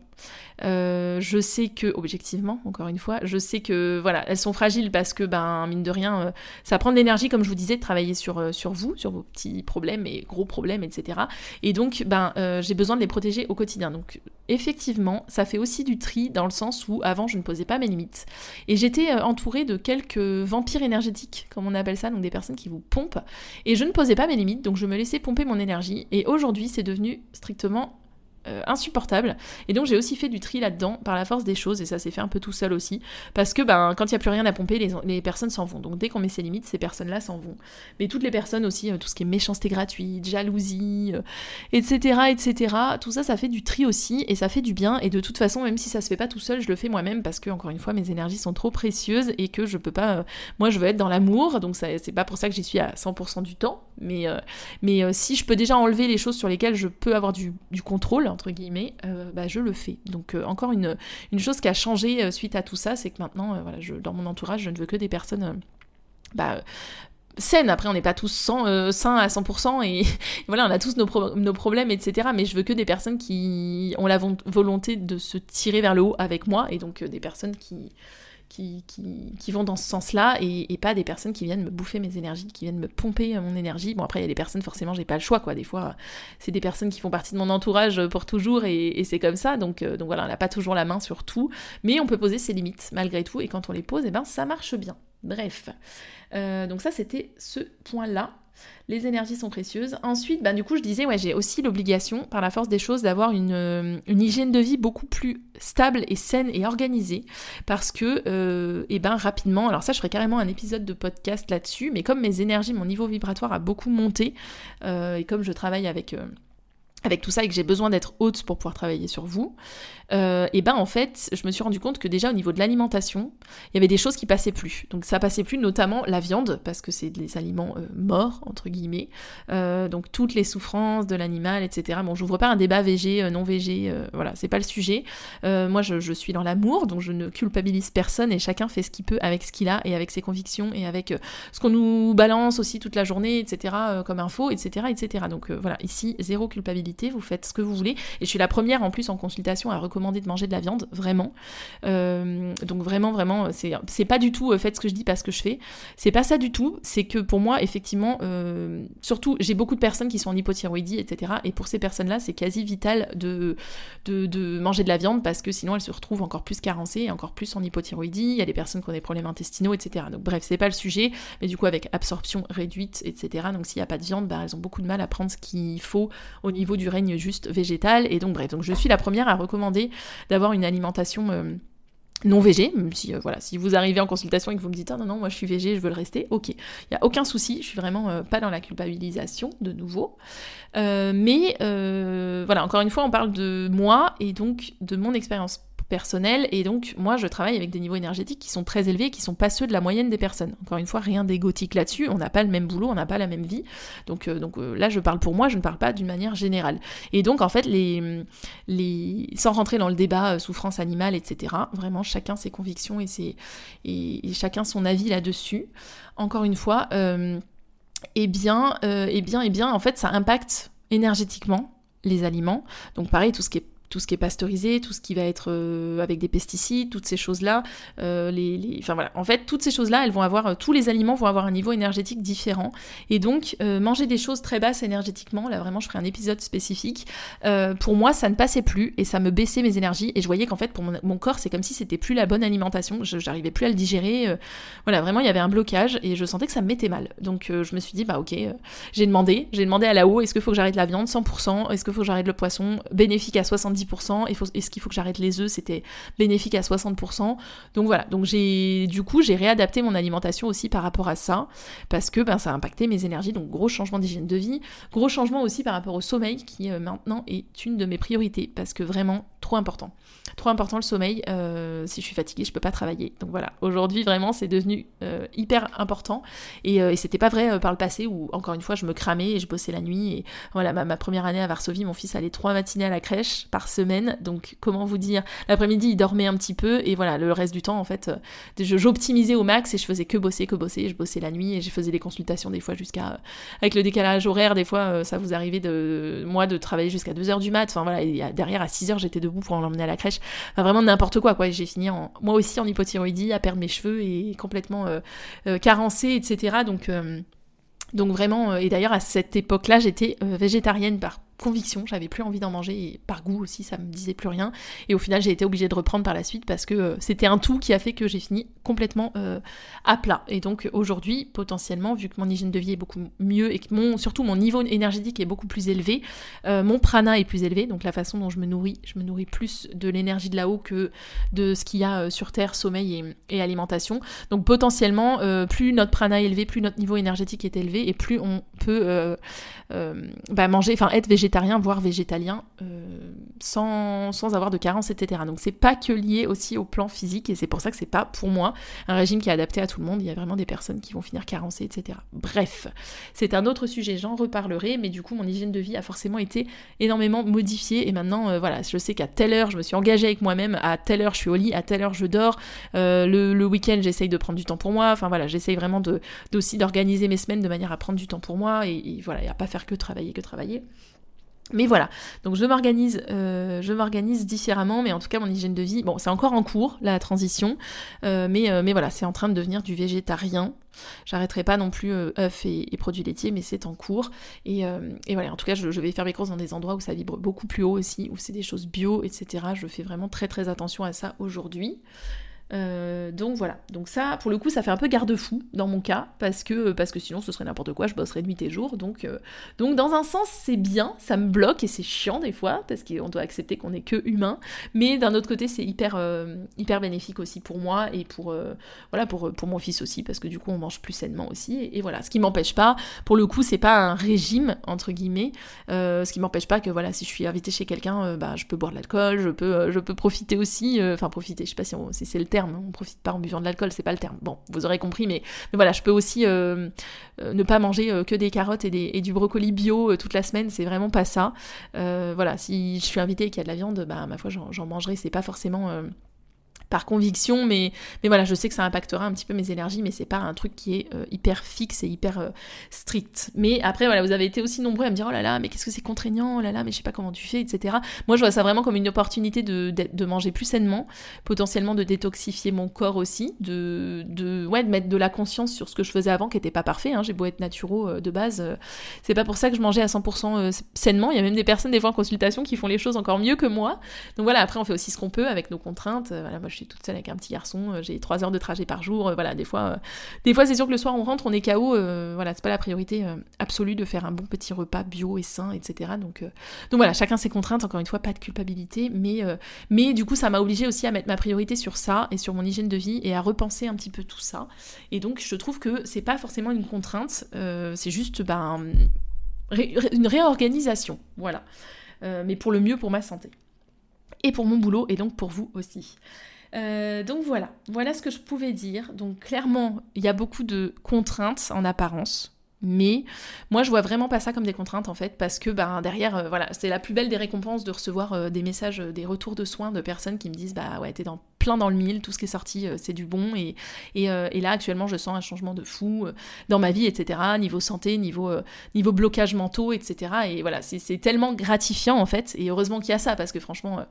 Euh, je sais que, objectivement, encore une fois, je sais que, voilà, elles sont fragiles parce que, ben, mine de rien, euh, ça prend de l'énergie, comme je vous disais, de travailler sur, euh, sur vous, sur vos petits problèmes et gros problèmes, etc. Et donc, ben, j'ai besoin de les protéger au quotidien. Donc, effectivement, ça fait aussi du tri dans le sens où, avant, je ne posais pas mes limites. Et j'étais entourée de quelques vampires énergétiques, comme on appelle ça, donc des personnes qui vous pompent. Et je ne posais pas mes limites, donc je me laissais pomper mon énergie. Et aujourd'hui, c'est devenu strictement euh, insupportable. Et donc j'ai aussi fait du tri là-dedans par la force des choses, et ça s'est fait un peu tout seul aussi, parce que ben, quand il n'y a plus rien à pomper, les, personnes s'en vont. Donc dès qu'on met ses limites, ces personnes-là s'en vont. Mais toutes les personnes aussi, euh, tout ce qui est méchanceté gratuite, jalousie, etc., euh, etc., tout ça, ça fait du tri aussi, et ça fait du bien. Et de toute façon, même si ça se fait pas tout seul, je le fais moi-même, parce que, encore une fois, mes énergies sont trop précieuses, et que je peux pas... moi, je veux être dans l'amour, donc c'est pas pour ça que j'y suis à 100% du temps, mais, mais si je peux déjà enlever les choses sur lesquelles je peux avoir du, du contrôle, entre guillemets, euh, bah, je le fais. Donc euh, encore une, chose qui a changé euh, suite à tout ça, c'est que maintenant, dans mon entourage, je ne veux que des personnes bah, saines. Après, on n'est pas tous sains à 100% et voilà, on a tous nos, nos, problèmes, etc. Mais je veux que des personnes qui ont la volonté de se tirer vers le haut avec moi et donc des personnes qui qui, vont dans ce sens-là et, pas des personnes qui viennent me bouffer mes énergies, qui viennent me pomper mon énergie. Bon, après, il y a des personnes, forcément, j'ai pas le choix, quoi. Des fois, c'est des personnes qui font partie de mon entourage pour toujours et, c'est comme ça. Donc, euh, donc voilà, on n'a pas toujours la main sur tout, mais on peut poser ses limites malgré tout et quand on les pose, et eh ben, ça marche bien. Bref. Euh, donc ça, c'était ce point-là les énergies sont précieuses. Ensuite, bah, du coup, je disais, ouais, j'ai aussi l'obligation, par la force des choses, d'avoir une, euh, hygiène de vie beaucoup plus stable et saine et organisée. Parce que, euh, eh ben, rapidement, alors ça, je ferai carrément un épisode de podcast là-dessus, mais comme mes énergies, mon niveau vibratoire a beaucoup monté, euh, et comme je travaille avec avec tout ça et que j'ai besoin d'être haute pour pouvoir travailler sur vous, euh, et ben en fait, je me suis rendu compte que déjà au niveau de l'alimentation, il y avait des choses qui passaient plus. Donc ça passait plus, notamment la viande, parce que c'est des aliments euh, morts, entre guillemets. Euh, donc toutes les souffrances de l'animal, etc. Bon, j'ouvre pas un débat végé, non végé, voilà, c'est pas le sujet. moi, je, je, suis dans l'amour, donc je ne culpabilise personne et chacun fait ce qu'il peut avec ce qu'il a et avec ses convictions et avec ce qu'on nous balance aussi toute la journée, etc. comme info, etc. etc. Donc voilà, ici, zéro culpabilité vous faites ce que vous voulez. Et je suis la première en plus en consultation à recommander de manger de la viande, vraiment. donc vraiment, vraiment, c'est pas du tout faites ce que je dis, pas ce que je fais. C'est pas ça du tout. C'est que pour moi, effectivement, surtout, j'ai beaucoup de personnes qui sont en hypothyroïdie, etc. Et pour ces personnes-là, c'est quasi vital de, de, de, manger de la viande parce que sinon elles se retrouvent encore plus carencées et encore plus en hypothyroïdie. Il y a des personnes qui ont des problèmes intestinaux, etc. Donc bref, c'est pas le sujet, mais du coup avec absorption réduite, etc. Donc s'il n'y a pas de viande, bah, elles ont beaucoup de mal à prendre ce qu'il faut au niveau du règne juste végétal. Et donc bref, donc je suis la première à recommander d'avoir une alimentation euh, non végé, même si euh, voilà, si vous arrivez en consultation et que vous me dites ah, non non moi je suis végé, je veux le rester, ok, il y a aucun souci, je suis vraiment euh, pas dans la culpabilisation de nouveau, mais voilà encore une fois on parle de moi et donc de mon expérience personnel. Et donc, moi, je travaille avec des niveaux énergétiques qui sont très élevés, qui sont pas ceux de la moyenne des personnes. Encore une fois, rien d'égotique là-dessus. On n'a pas le même boulot, on n'a pas la même vie. Donc, euh, donc euh, là, je parle pour moi, je ne parle pas d'une manière générale. Et donc, en fait, les, les... sans rentrer dans le débat euh, souffrance animale, etc., vraiment, chacun ses convictions et, ses... et, chacun son avis là-dessus. Encore une fois, eh bien, eh bien, eh bien, en fait, ça impacte énergétiquement les aliments. Donc pareil, tout ce qui est tout ce qui est pasteurisé, tout ce qui va être euh, avec des pesticides, toutes ces choses-là. Euh, les, Enfin voilà, en fait, toutes ces choses-là, elles vont avoir, euh, tous les aliments vont avoir un niveau énergétique différent. Et donc, manger des choses très basses énergétiquement, là vraiment, je ferai un épisode spécifique. pour moi, ça ne passait plus et ça me baissait mes énergies. Et je voyais qu'en fait, pour mon, corps, c'est comme si c'était plus la bonne alimentation. Je n'arrivais plus à le digérer. voilà, vraiment, il y avait un blocage et je sentais que ça me mettait mal. Donc, je me suis dit, bah ok, j'ai demandé, j'ai demandé à la haut, est-ce qu'il faut que j'arrête la viande 100% Est-ce qu'il faut que j'arrête le poisson? Bénéfique à 70 est-ce qu'il faut que j'arrête les œufs C'était bénéfique à 60%. Donc voilà, donc j'ai du coup j'ai réadapté mon alimentation aussi par rapport à ça parce que ben, ça a impacté mes énergies. Donc gros changement d'hygiène de vie, gros changement aussi par rapport au sommeil qui euh, maintenant est une de mes priorités parce que vraiment trop important. Trop important le sommeil. Euh, si je suis fatiguée, je peux pas travailler. Donc voilà, aujourd'hui vraiment c'est devenu euh, hyper important et, et c'était pas vrai par le passé où encore une fois je me cramais et je bossais la nuit et voilà ma, ma première année à Varsovie, mon fils allait trois matinées à la crèche par semaine. Donc comment vous dire, l'après-midi il dormait un petit peu et voilà, le reste du temps en fait, euh, j'optimisais au max et je faisais que bosser, que bosser. Je bossais la nuit et je faisais des consultations des fois jusqu'à euh, avec le décalage horaire, des fois euh, ça vous arrivait de moi de travailler jusqu'à 2h du mat. Enfin voilà, et derrière à 6h j'étais debout pour l'emmener à la crèche. Enfin vraiment n'importe quoi quoi. J'ai fini en, moi aussi en hypothyroïdie, à perdre mes cheveux et complètement carencée, etc. Donc donc vraiment, et d'ailleurs à cette époque-là, j'étais végétarienne par conviction, j'avais plus envie d'en manger et par goût aussi ça me disait plus rien. Et au final j'ai été obligée de reprendre par la suite parce que euh, c'était un tout qui a fait que j'ai fini complètement euh, à plat. Et donc aujourd'hui potentiellement vu que mon hygiène de vie est beaucoup mieux et que mon surtout mon niveau énergétique est beaucoup plus élevé euh, mon prana est plus élevé. Donc la façon dont je me nourris je me nourris plus de l'énergie de là-haut que de ce qu'il y a sur terre sommeil et, alimentation. Donc potentiellement plus notre prana est élevé plus notre niveau énergétique est élevé et plus on peut bah, manger enfin être végétarien végétarien, voire végétalien, euh, sans, sans, avoir de carence, etc. Donc c'est pas que lié aussi au plan physique, et c'est pour ça que c'est pas pour moi un régime qui est adapté à tout le monde. Il y a vraiment des personnes qui vont finir carencées, etc. Bref, c'est un autre sujet, j'en reparlerai, mais du coup mon hygiène de vie a forcément été énormément modifiée, et maintenant euh, voilà, je sais qu'à telle heure je me suis engagée avec moi-même, à telle heure je suis au lit, à telle heure je dors, euh, le, le week-end j'essaye de prendre du temps pour moi, enfin voilà, j'essaye vraiment de, d'aussi d'organiser mes semaines de manière à prendre du temps pour moi, et, et voilà, et à pas faire que travailler, que travailler. Mais voilà, donc je m'organise, euh, je m'organise différemment, mais en tout cas mon hygiène de vie, bon c'est encore en cours la transition, euh, mais, euh, mais voilà c'est en train de devenir du végétarien. J'arrêterai pas non plus œufs et, produits laitiers, mais c'est en cours. Et, voilà, en tout cas je, je, vais faire mes courses dans des endroits où ça vibre beaucoup plus haut aussi, où c'est des choses bio, etc. Je fais vraiment très très attention à ça aujourd'hui. Euh, donc voilà, donc ça, pour le coup, ça fait un peu garde-fou dans mon cas, parce que, parce que sinon ce serait n'importe quoi, je bosserais nuit et jour. Donc, euh, donc dans un sens, c'est bien, ça me bloque et c'est chiant des fois, parce qu'on doit accepter qu'on est que humain. Mais d'un autre côté, c'est hyper, euh, hyper bénéfique aussi pour moi et pour, voilà, pour, pour mon fils aussi, parce que du coup, on mange plus sainement aussi. Et, voilà, ce qui m'empêche pas, pour le coup, c'est pas un régime, entre guillemets, ce qui m'empêche pas que voilà, si je suis invitée chez quelqu'un, bah, je peux boire de l'alcool, je peux, je peux profiter aussi, enfin profiter, je sais pas si, si c'est le on profite pas en buvant de l'alcool, c'est pas le terme. Bon, vous aurez compris, mais, voilà, je peux aussi euh, euh, ne pas manger euh, que des carottes et, du brocoli bio toute la semaine, c'est vraiment pas ça. voilà, si je suis invitée et qu'il y a de la viande, bah ma foi, j'en mangerai, c'est pas forcément par conviction, mais, mais voilà, je sais que ça impactera un petit peu mes énergies, mais c'est pas un truc qui est euh, hyper fixe et hyper euh, strict. Mais après, voilà, vous avez été aussi nombreux à me dire, oh là là, mais qu'est-ce que c'est contraignant, oh là là, mais je sais pas comment tu fais, etc. Moi, je vois ça vraiment comme une opportunité de, de, manger plus sainement, potentiellement de détoxifier mon corps aussi, de, de, ouais, de mettre de la conscience sur ce que je faisais avant, qui était pas parfait, hein. j'ai beau être naturaux euh, de base, c'est pas pour ça que je mangeais à 100% sainement, il y a même des personnes, des fois en consultation, qui font les choses encore mieux que moi. Donc voilà, après, on fait aussi ce qu'on peut avec nos contraintes. Voilà, moi, toute seule avec un petit garçon, euh, j'ai trois heures de trajet par jour, euh, voilà, des fois, euh, des fois c'est sûr que le soir on rentre, on est KO, voilà, c'est pas la priorité absolue de faire un bon petit repas bio et sain, etc. Donc, donc voilà, chacun ses contraintes, encore une fois, pas de culpabilité, mais, du coup ça m'a obligé aussi à mettre ma priorité sur ça et sur mon hygiène de vie et à repenser un petit peu tout ça. Et donc je trouve que c'est pas forcément une contrainte, c'est juste ben, une réorganisation, voilà. mais pour le mieux pour ma santé et pour mon boulot et donc pour vous aussi. Euh, donc voilà, voilà ce que je pouvais dire. Donc clairement, il y a beaucoup de contraintes en apparence. Mais moi, je vois vraiment pas ça comme des contraintes en fait, parce que ben, derrière, euh, voilà, c'est la plus belle des récompenses de recevoir euh, des messages, des retours de soins de personnes qui me disent bah ouais, t'es dans, plein dans le mille, tout ce qui est sorti, c'est du bon. Et, et, là, actuellement, je sens un changement de fou dans ma vie, etc. Niveau santé, niveau, niveau blocage mentaux, etc. Et voilà, c'est tellement gratifiant en fait. Et heureusement qu'il y a ça, parce que franchement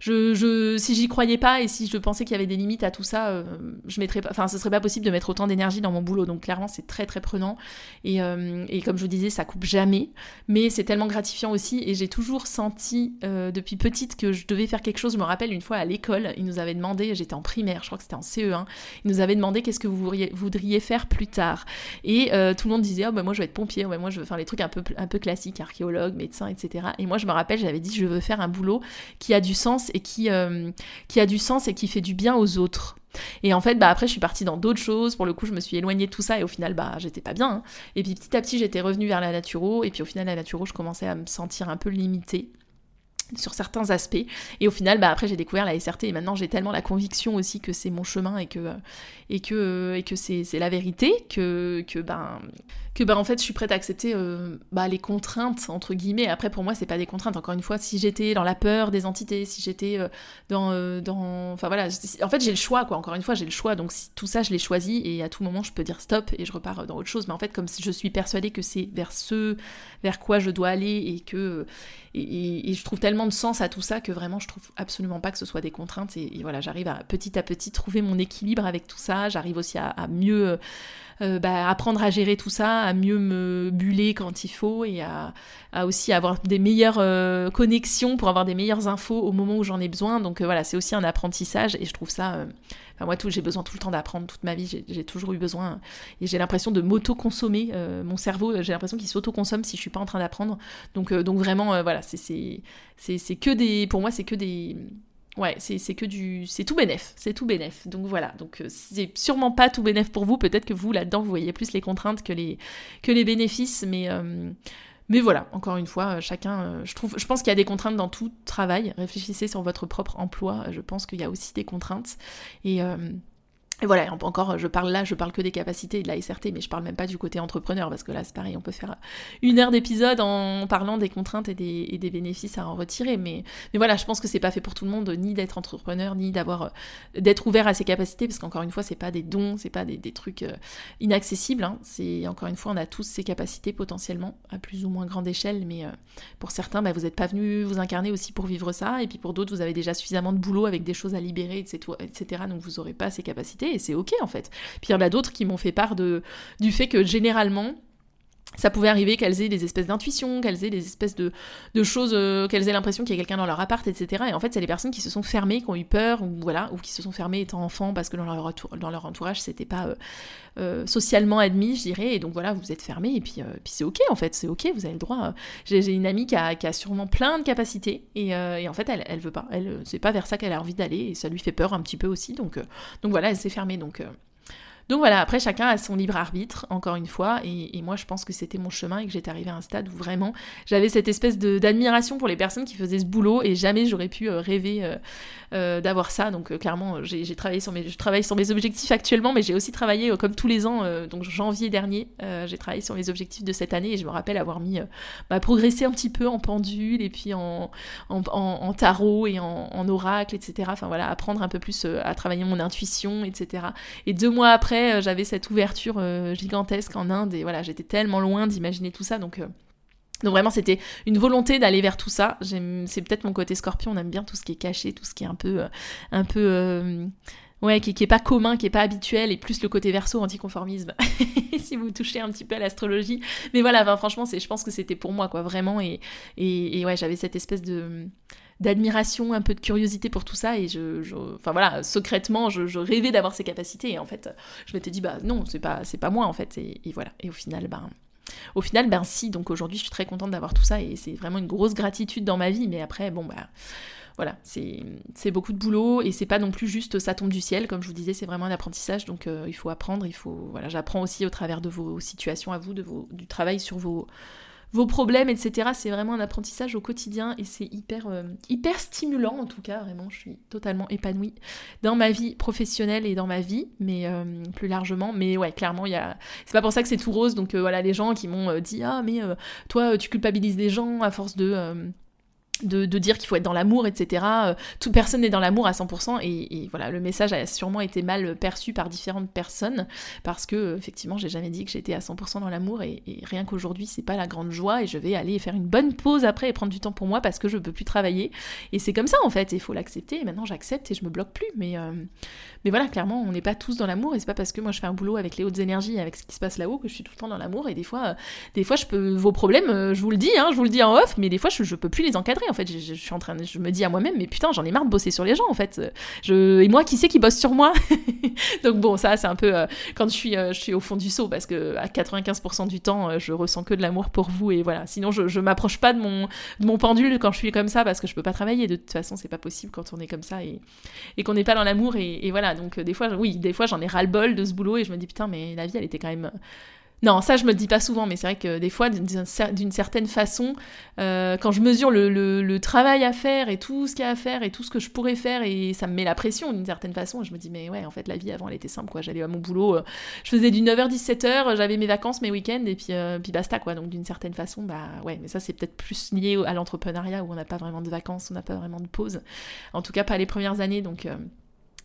je, je, si j'y croyais pas et si je pensais qu'il y avait des limites à tout ça, euh, je mettrais pas, enfin, ce serait pas possible de mettre autant d'énergie dans mon boulot. Donc clairement, c'est très très prenant. Et, euh, et, comme je vous disais, ça coupe jamais, mais c'est tellement gratifiant aussi. Et j'ai toujours senti euh, depuis petite que je devais faire quelque chose. Je me rappelle une fois à l'école, ils nous avaient demandé, j'étais en primaire, je crois que c'était en CE1, ils nous avaient demandé qu'est-ce que vous voudriez, faire plus tard. Et tout le monde disait, oh, bah, moi je veux être pompier, ouais, moi je veux faire les trucs un peu, un peu classiques, archéologue, médecin, etc. Et moi je me rappelle, j'avais dit, je veux faire un boulot qui a du sens et qui, euh, qui a du sens et qui fait du bien aux autres. Et en fait, bah après, je suis partie dans d'autres choses. Pour le coup, je me suis éloignée de tout ça et au final, bah, j'étais pas bien. Hein. Et puis petit à petit, j'étais revenue vers la naturo. Et puis au final, la naturo, je commençais à me sentir un peu limitée sur certains aspects. Et au final, bah, après, j'ai découvert la SRT et maintenant, j'ai tellement la conviction aussi que c'est mon chemin et que, et que, et que c'est, la vérité que, que, ben, que ben, en fait, je suis prête à accepter euh, bah, les contraintes, entre guillemets. Après, pour moi, c'est pas des contraintes. Encore une fois, si j'étais dans la peur des entités, si j'étais euh, dans, euh, dans... Enfin voilà, en fait, j'ai le choix, quoi. Encore une fois, j'ai le choix. Donc, tout ça, je l'ai choisi et à tout moment, je peux dire stop et je repars dans autre chose. Mais en fait, comme je suis persuadée que c'est vers ce vers quoi je dois aller et que... Et, je trouve tellement de sens à tout ça que vraiment, je trouve absolument pas que ce soit des contraintes. Et, voilà, j'arrive à petit à petit trouver mon équilibre avec tout ça. J'arrive aussi à, mieux euh, bah, apprendre à gérer tout ça, à mieux me buller quand il faut et à, aussi avoir des meilleures euh, connexions pour avoir des meilleures infos au moment où j'en ai besoin. Donc euh, voilà, c'est aussi un apprentissage et je trouve ça. Enfin, moi, j'ai besoin tout le temps d'apprendre toute ma vie. J'ai, toujours eu besoin et j'ai l'impression de m'auto-consommer. mon cerveau, j'ai l'impression qu'il s'auto-consomme si je suis pas en train d'apprendre. Donc, donc vraiment, voilà, c'est que des. Pour moi, c'est que des Ouais, c'est que du. C'est tout bénef. C'est tout bénef. Donc voilà. Donc euh, c'est sûrement pas tout bénef pour vous. Peut-être que vous, là-dedans, vous voyez plus les contraintes que les, que les bénéfices. Mais, euh, mais voilà, encore une fois, euh, chacun. je, trouve, je pense qu'il y a des contraintes dans tout travail. Réfléchissez sur votre propre emploi. Je pense qu'il y a aussi des contraintes. Et. Et voilà, encore, je parle là, je parle que des capacités de la SRT, mais je parle même pas du côté entrepreneur, parce que là, c'est pareil, on peut faire une heure d'épisode en parlant des contraintes et des, bénéfices à en retirer. Mais, voilà, je pense que c'est pas fait pour tout le monde, ni d'être entrepreneur, ni d'avoir euh, d'être ouvert à ses capacités, parce qu'encore une fois, c'est pas des dons, c'est pas des, trucs euh, inaccessibles. Hein. C'est encore une fois, on a tous ces capacités potentiellement, à plus ou moins grande échelle, mais euh, pour certains, bah, vous n'êtes pas venu vous incarner aussi pour vivre ça, et puis pour d'autres, vous avez déjà suffisamment de boulot avec des choses à libérer, etc. Donc vous aurez pas ces capacités et c'est ok en fait. Puis il y en a d'autres qui m'ont fait part du fait que généralement, ça pouvait arriver qu'elles aient des espèces d'intuitions, qu'elles aient des espèces de, choses, euh, qu'elles aient l'impression qu'il y a quelqu'un dans leur appart, etc. Et en fait, c'est les personnes qui se sont fermées, qui ont eu peur, ou voilà, ou qui se sont fermées étant enfants parce que dans leur, dans leur entourage, c'était pas euh, euh, socialement admis, je dirais. Et donc voilà, vous êtes fermés, et puis, c'est ok en fait, c'est ok, vous avez le droit. J'ai une amie qui a, sûrement plein de capacités, et, et en fait, elle, elle veut pas. Elle, c'est pas vers ça qu'elle a envie d'aller, et ça lui fait peur un petit peu aussi. Donc, donc voilà, elle s'est fermée. Donc Donc voilà, après chacun a son libre arbitre, encore une fois, et, moi je pense que c'était mon chemin et que j'étais arrivée à un stade où vraiment j'avais cette espèce d'admiration pour les personnes qui faisaient ce boulot et jamais j'aurais pu euh, rêver euh, euh, d'avoir ça. Donc clairement, j'ai travaillé sur mes, je travaille sur mes objectifs actuellement, mais j'ai aussi travaillé comme tous les ans, donc janvier dernier, j'ai travaillé sur mes objectifs de cette année et je me rappelle avoir mis, bah, progressé un petit peu en pendule et puis en, tarot et en, oracle, etc. Enfin voilà, apprendre un peu plus à travailler mon intuition, etc. Et deux mois après, j'avais cette ouverture gigantesque en Inde et voilà, j'étais tellement loin d'imaginer tout ça, donc donc vraiment, c'était une volonté d'aller vers tout ça. C'est peut-être mon côté scorpion, on aime bien tout ce qui est caché, tout ce qui est un peu... Euh, un peu euh, ouais, qui, qui, est pas commun, qui est pas habituel, et plus le côté verso, anticonformisme, si vous touchez un petit peu à l'astrologie. Mais voilà, franchement, je pense que c'était pour moi, quoi, vraiment. Et, et, ouais, j'avais cette espèce de d'admiration, un peu de curiosité pour tout ça, et je, enfin voilà, secrètement, je, rêvais d'avoir ces capacités, et en fait, je m'étais dit, bah non, c'est pas, c'est pas moi, en fait, et, voilà. Et au final, ben... Au final, ben si, donc aujourd'hui je suis très contente d'avoir tout ça et c'est vraiment une grosse gratitude dans ma vie, mais après, bon, bah voilà, c'est beaucoup de boulot et c'est pas non plus juste ça tombe du ciel, comme je vous disais, c'est vraiment un apprentissage, donc euh, il faut apprendre, il faut, voilà, j'apprends aussi au travers de vos situations à vous, de vos, du travail sur vos, vos problèmes, etc. C'est vraiment un apprentissage au quotidien et c'est hyper, euh, hyper stimulant en tout cas. Vraiment, je suis totalement épanouie dans ma vie professionnelle et dans ma vie, mais euh, plus largement. Mais ouais, clairement, y a. C'est pas pour ça que c'est tout rose. Donc euh, voilà, les gens qui m'ont dit ah mais toi tu culpabilises les gens à force de de, dire qu'il faut être dans l'amour, etc. Euh, toute personne n'est dans l'amour à 100%, et, voilà, le message a sûrement été mal perçu par différentes personnes, parce que effectivement, j'ai jamais dit que j'étais à 100% dans l'amour, et, rien qu'aujourd'hui, c'est pas la grande joie, et je vais aller faire une bonne pause après et prendre du temps pour moi parce que je peux plus travailler, et c'est comme ça en fait, il faut l'accepter, et maintenant j'accepte et je me bloque plus, mais, euh, mais voilà, clairement, on n'est pas tous dans l'amour, et c'est pas parce que moi je fais un boulot avec les hautes énergies, avec ce qui se passe là-haut, que je suis tout le temps dans l'amour, et des fois, euh, des fois, je peux, vos problèmes, je vous le dis, hein, je vous le dis en off, mais des fois, je, je peux plus les encadrer en fait. Je, suis en train de, je me dis à moi-même, mais putain, j'en ai marre de bosser sur les gens en fait. Et moi, qui c'est qui bosse sur moi Donc bon, ça, c'est un peu euh, quand je suis, euh, je suis au fond du seau parce que à 95% du temps, euh, je ressens que de l'amour pour vous et voilà. Sinon, je, je m'approche pas de mon, de mon pendule quand je suis comme ça parce que je peux pas travailler. De toute façon, c'est pas possible quand on est comme ça et, qu'on n'est pas dans l'amour et, et, voilà. Donc des fois, oui, des fois, j'en ai ras le bol de ce boulot et je me dis putain, mais la vie, elle était quand même non, ça je me le dis pas souvent, mais c'est vrai que des fois, d'une certaine façon, euh, quand je mesure le, travail à faire et tout ce qu'il y a à faire et tout ce que je pourrais faire, et ça me met la pression d'une certaine façon, je me dis, mais ouais, en fait, la vie avant elle était simple, quoi. J'allais à mon boulot, euh, je faisais du 9h-17h, j'avais mes vacances, mes week-ends, et puis, euh, puis basta, quoi. Donc d'une certaine façon, bah ouais, mais ça c'est peut-être plus lié à l'entrepreneuriat où on n'a pas vraiment de vacances, on n'a pas vraiment de pause. En tout cas, pas les premières années, donc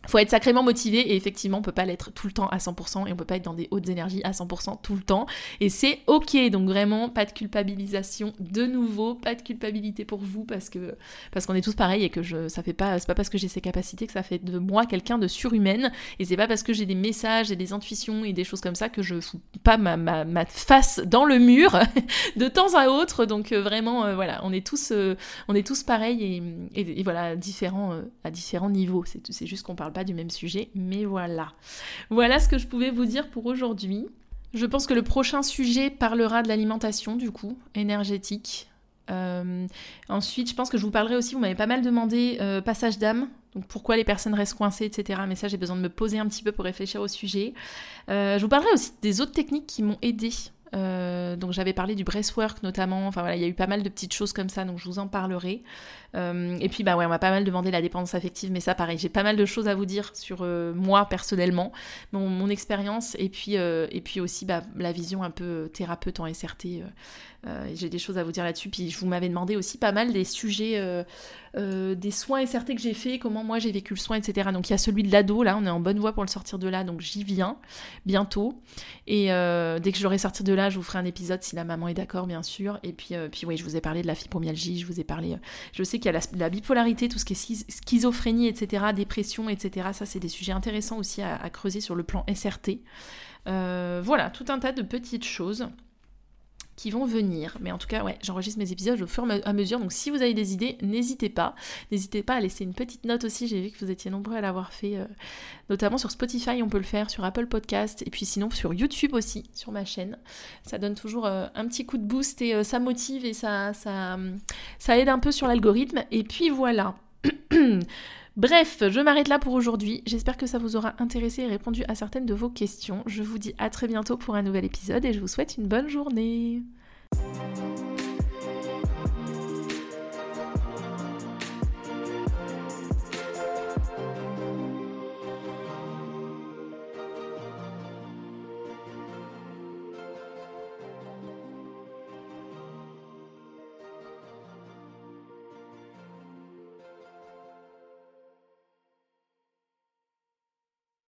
faut être sacrément motivé et effectivement on peut pas l'être tout le temps à 100% et on peut pas être dans des hautes énergies à 100% tout le temps. Et c'est ok. Donc vraiment pas de culpabilisation de nouveau pas de culpabilité pour vous parce que parce qu'on est tous pareils et que je ça fait pas c'est pas parce que j'ai ces capacités que ça fait de moi quelqu'un de surhumaine. Et c'est pas parce que j'ai des messages et des intuitions et des choses comme ça que je fous pas ma, face dans le mur de temps à autre. Donc euh, vraiment euh, voilà on est tous euh, on est tous pareils et, voilà différents à différents niveaux. C'est juste qu'on parle pas du même sujet, mais voilà. Voilà ce que je pouvais vous dire pour aujourd'hui. Je pense que le prochain sujet parlera de l'alimentation, du coup, énergétique. Euh, ensuite, je pense que je vous parlerai aussi, vous m'avez pas mal demandé euh, passage d'âme, donc pourquoi les personnes restent coincées, etc. Mais ça, j'ai besoin de me poser un petit peu pour réfléchir au sujet. Euh, je vous parlerai aussi des autres techniques qui m'ont aidé euh, donc j'avais parlé du breastwork notamment. Enfin voilà, il y a eu pas mal de petites choses comme ça, donc je vous en parlerai. Euh, et puis bah ouais, on m'a pas mal demandé la dépendance affective, mais ça pareil, j'ai pas mal de choses à vous dire sur euh, moi personnellement, mon, expérience, et puis et puis aussi bah, la vision un peu thérapeute en SRT. j'ai des choses à vous dire là-dessus. Puis je vous m'avais demandé aussi pas mal des sujets, des soins SRT que j'ai fait, comment moi j'ai vécu le soin, etc. Donc il y a celui de l'ado, là, on est en bonne voie pour le sortir de là, donc j'y viens bientôt. Et dès que je l'aurai sorti de là, je vous ferai un épisode si la maman est d'accord, bien sûr. Et puis, euh, oui, je vous ai parlé de la fibromyalgie, je vous ai parlé. Euh, je sais qu'il y a la, bipolarité, tout ce qui est schizophrénie, etc., dépression, etc. Ça, c'est des sujets intéressants aussi à, creuser sur le plan SRT. Euh, voilà, tout un tas de petites choses qui vont venir. Mais en tout cas, ouais, j'enregistre mes épisodes au fur et à mesure. Donc si vous avez des idées, n'hésitez pas. N'hésitez pas à laisser une petite note aussi. J'ai vu que vous étiez nombreux à l'avoir fait, euh, notamment sur Spotify, on peut le faire, sur Apple Podcast, et puis sinon sur YouTube aussi, sur ma chaîne. Ça donne toujours euh, un petit coup de boost et euh, ça motive et ça, ça, ça aide un peu sur l'algorithme. Et puis voilà. Bref, je m'arrête là pour aujourd'hui. J'espère que ça vous aura intéressé et répondu à certaines de vos questions. Je vous dis à très bientôt pour un nouvel épisode et je vous souhaite une bonne journée.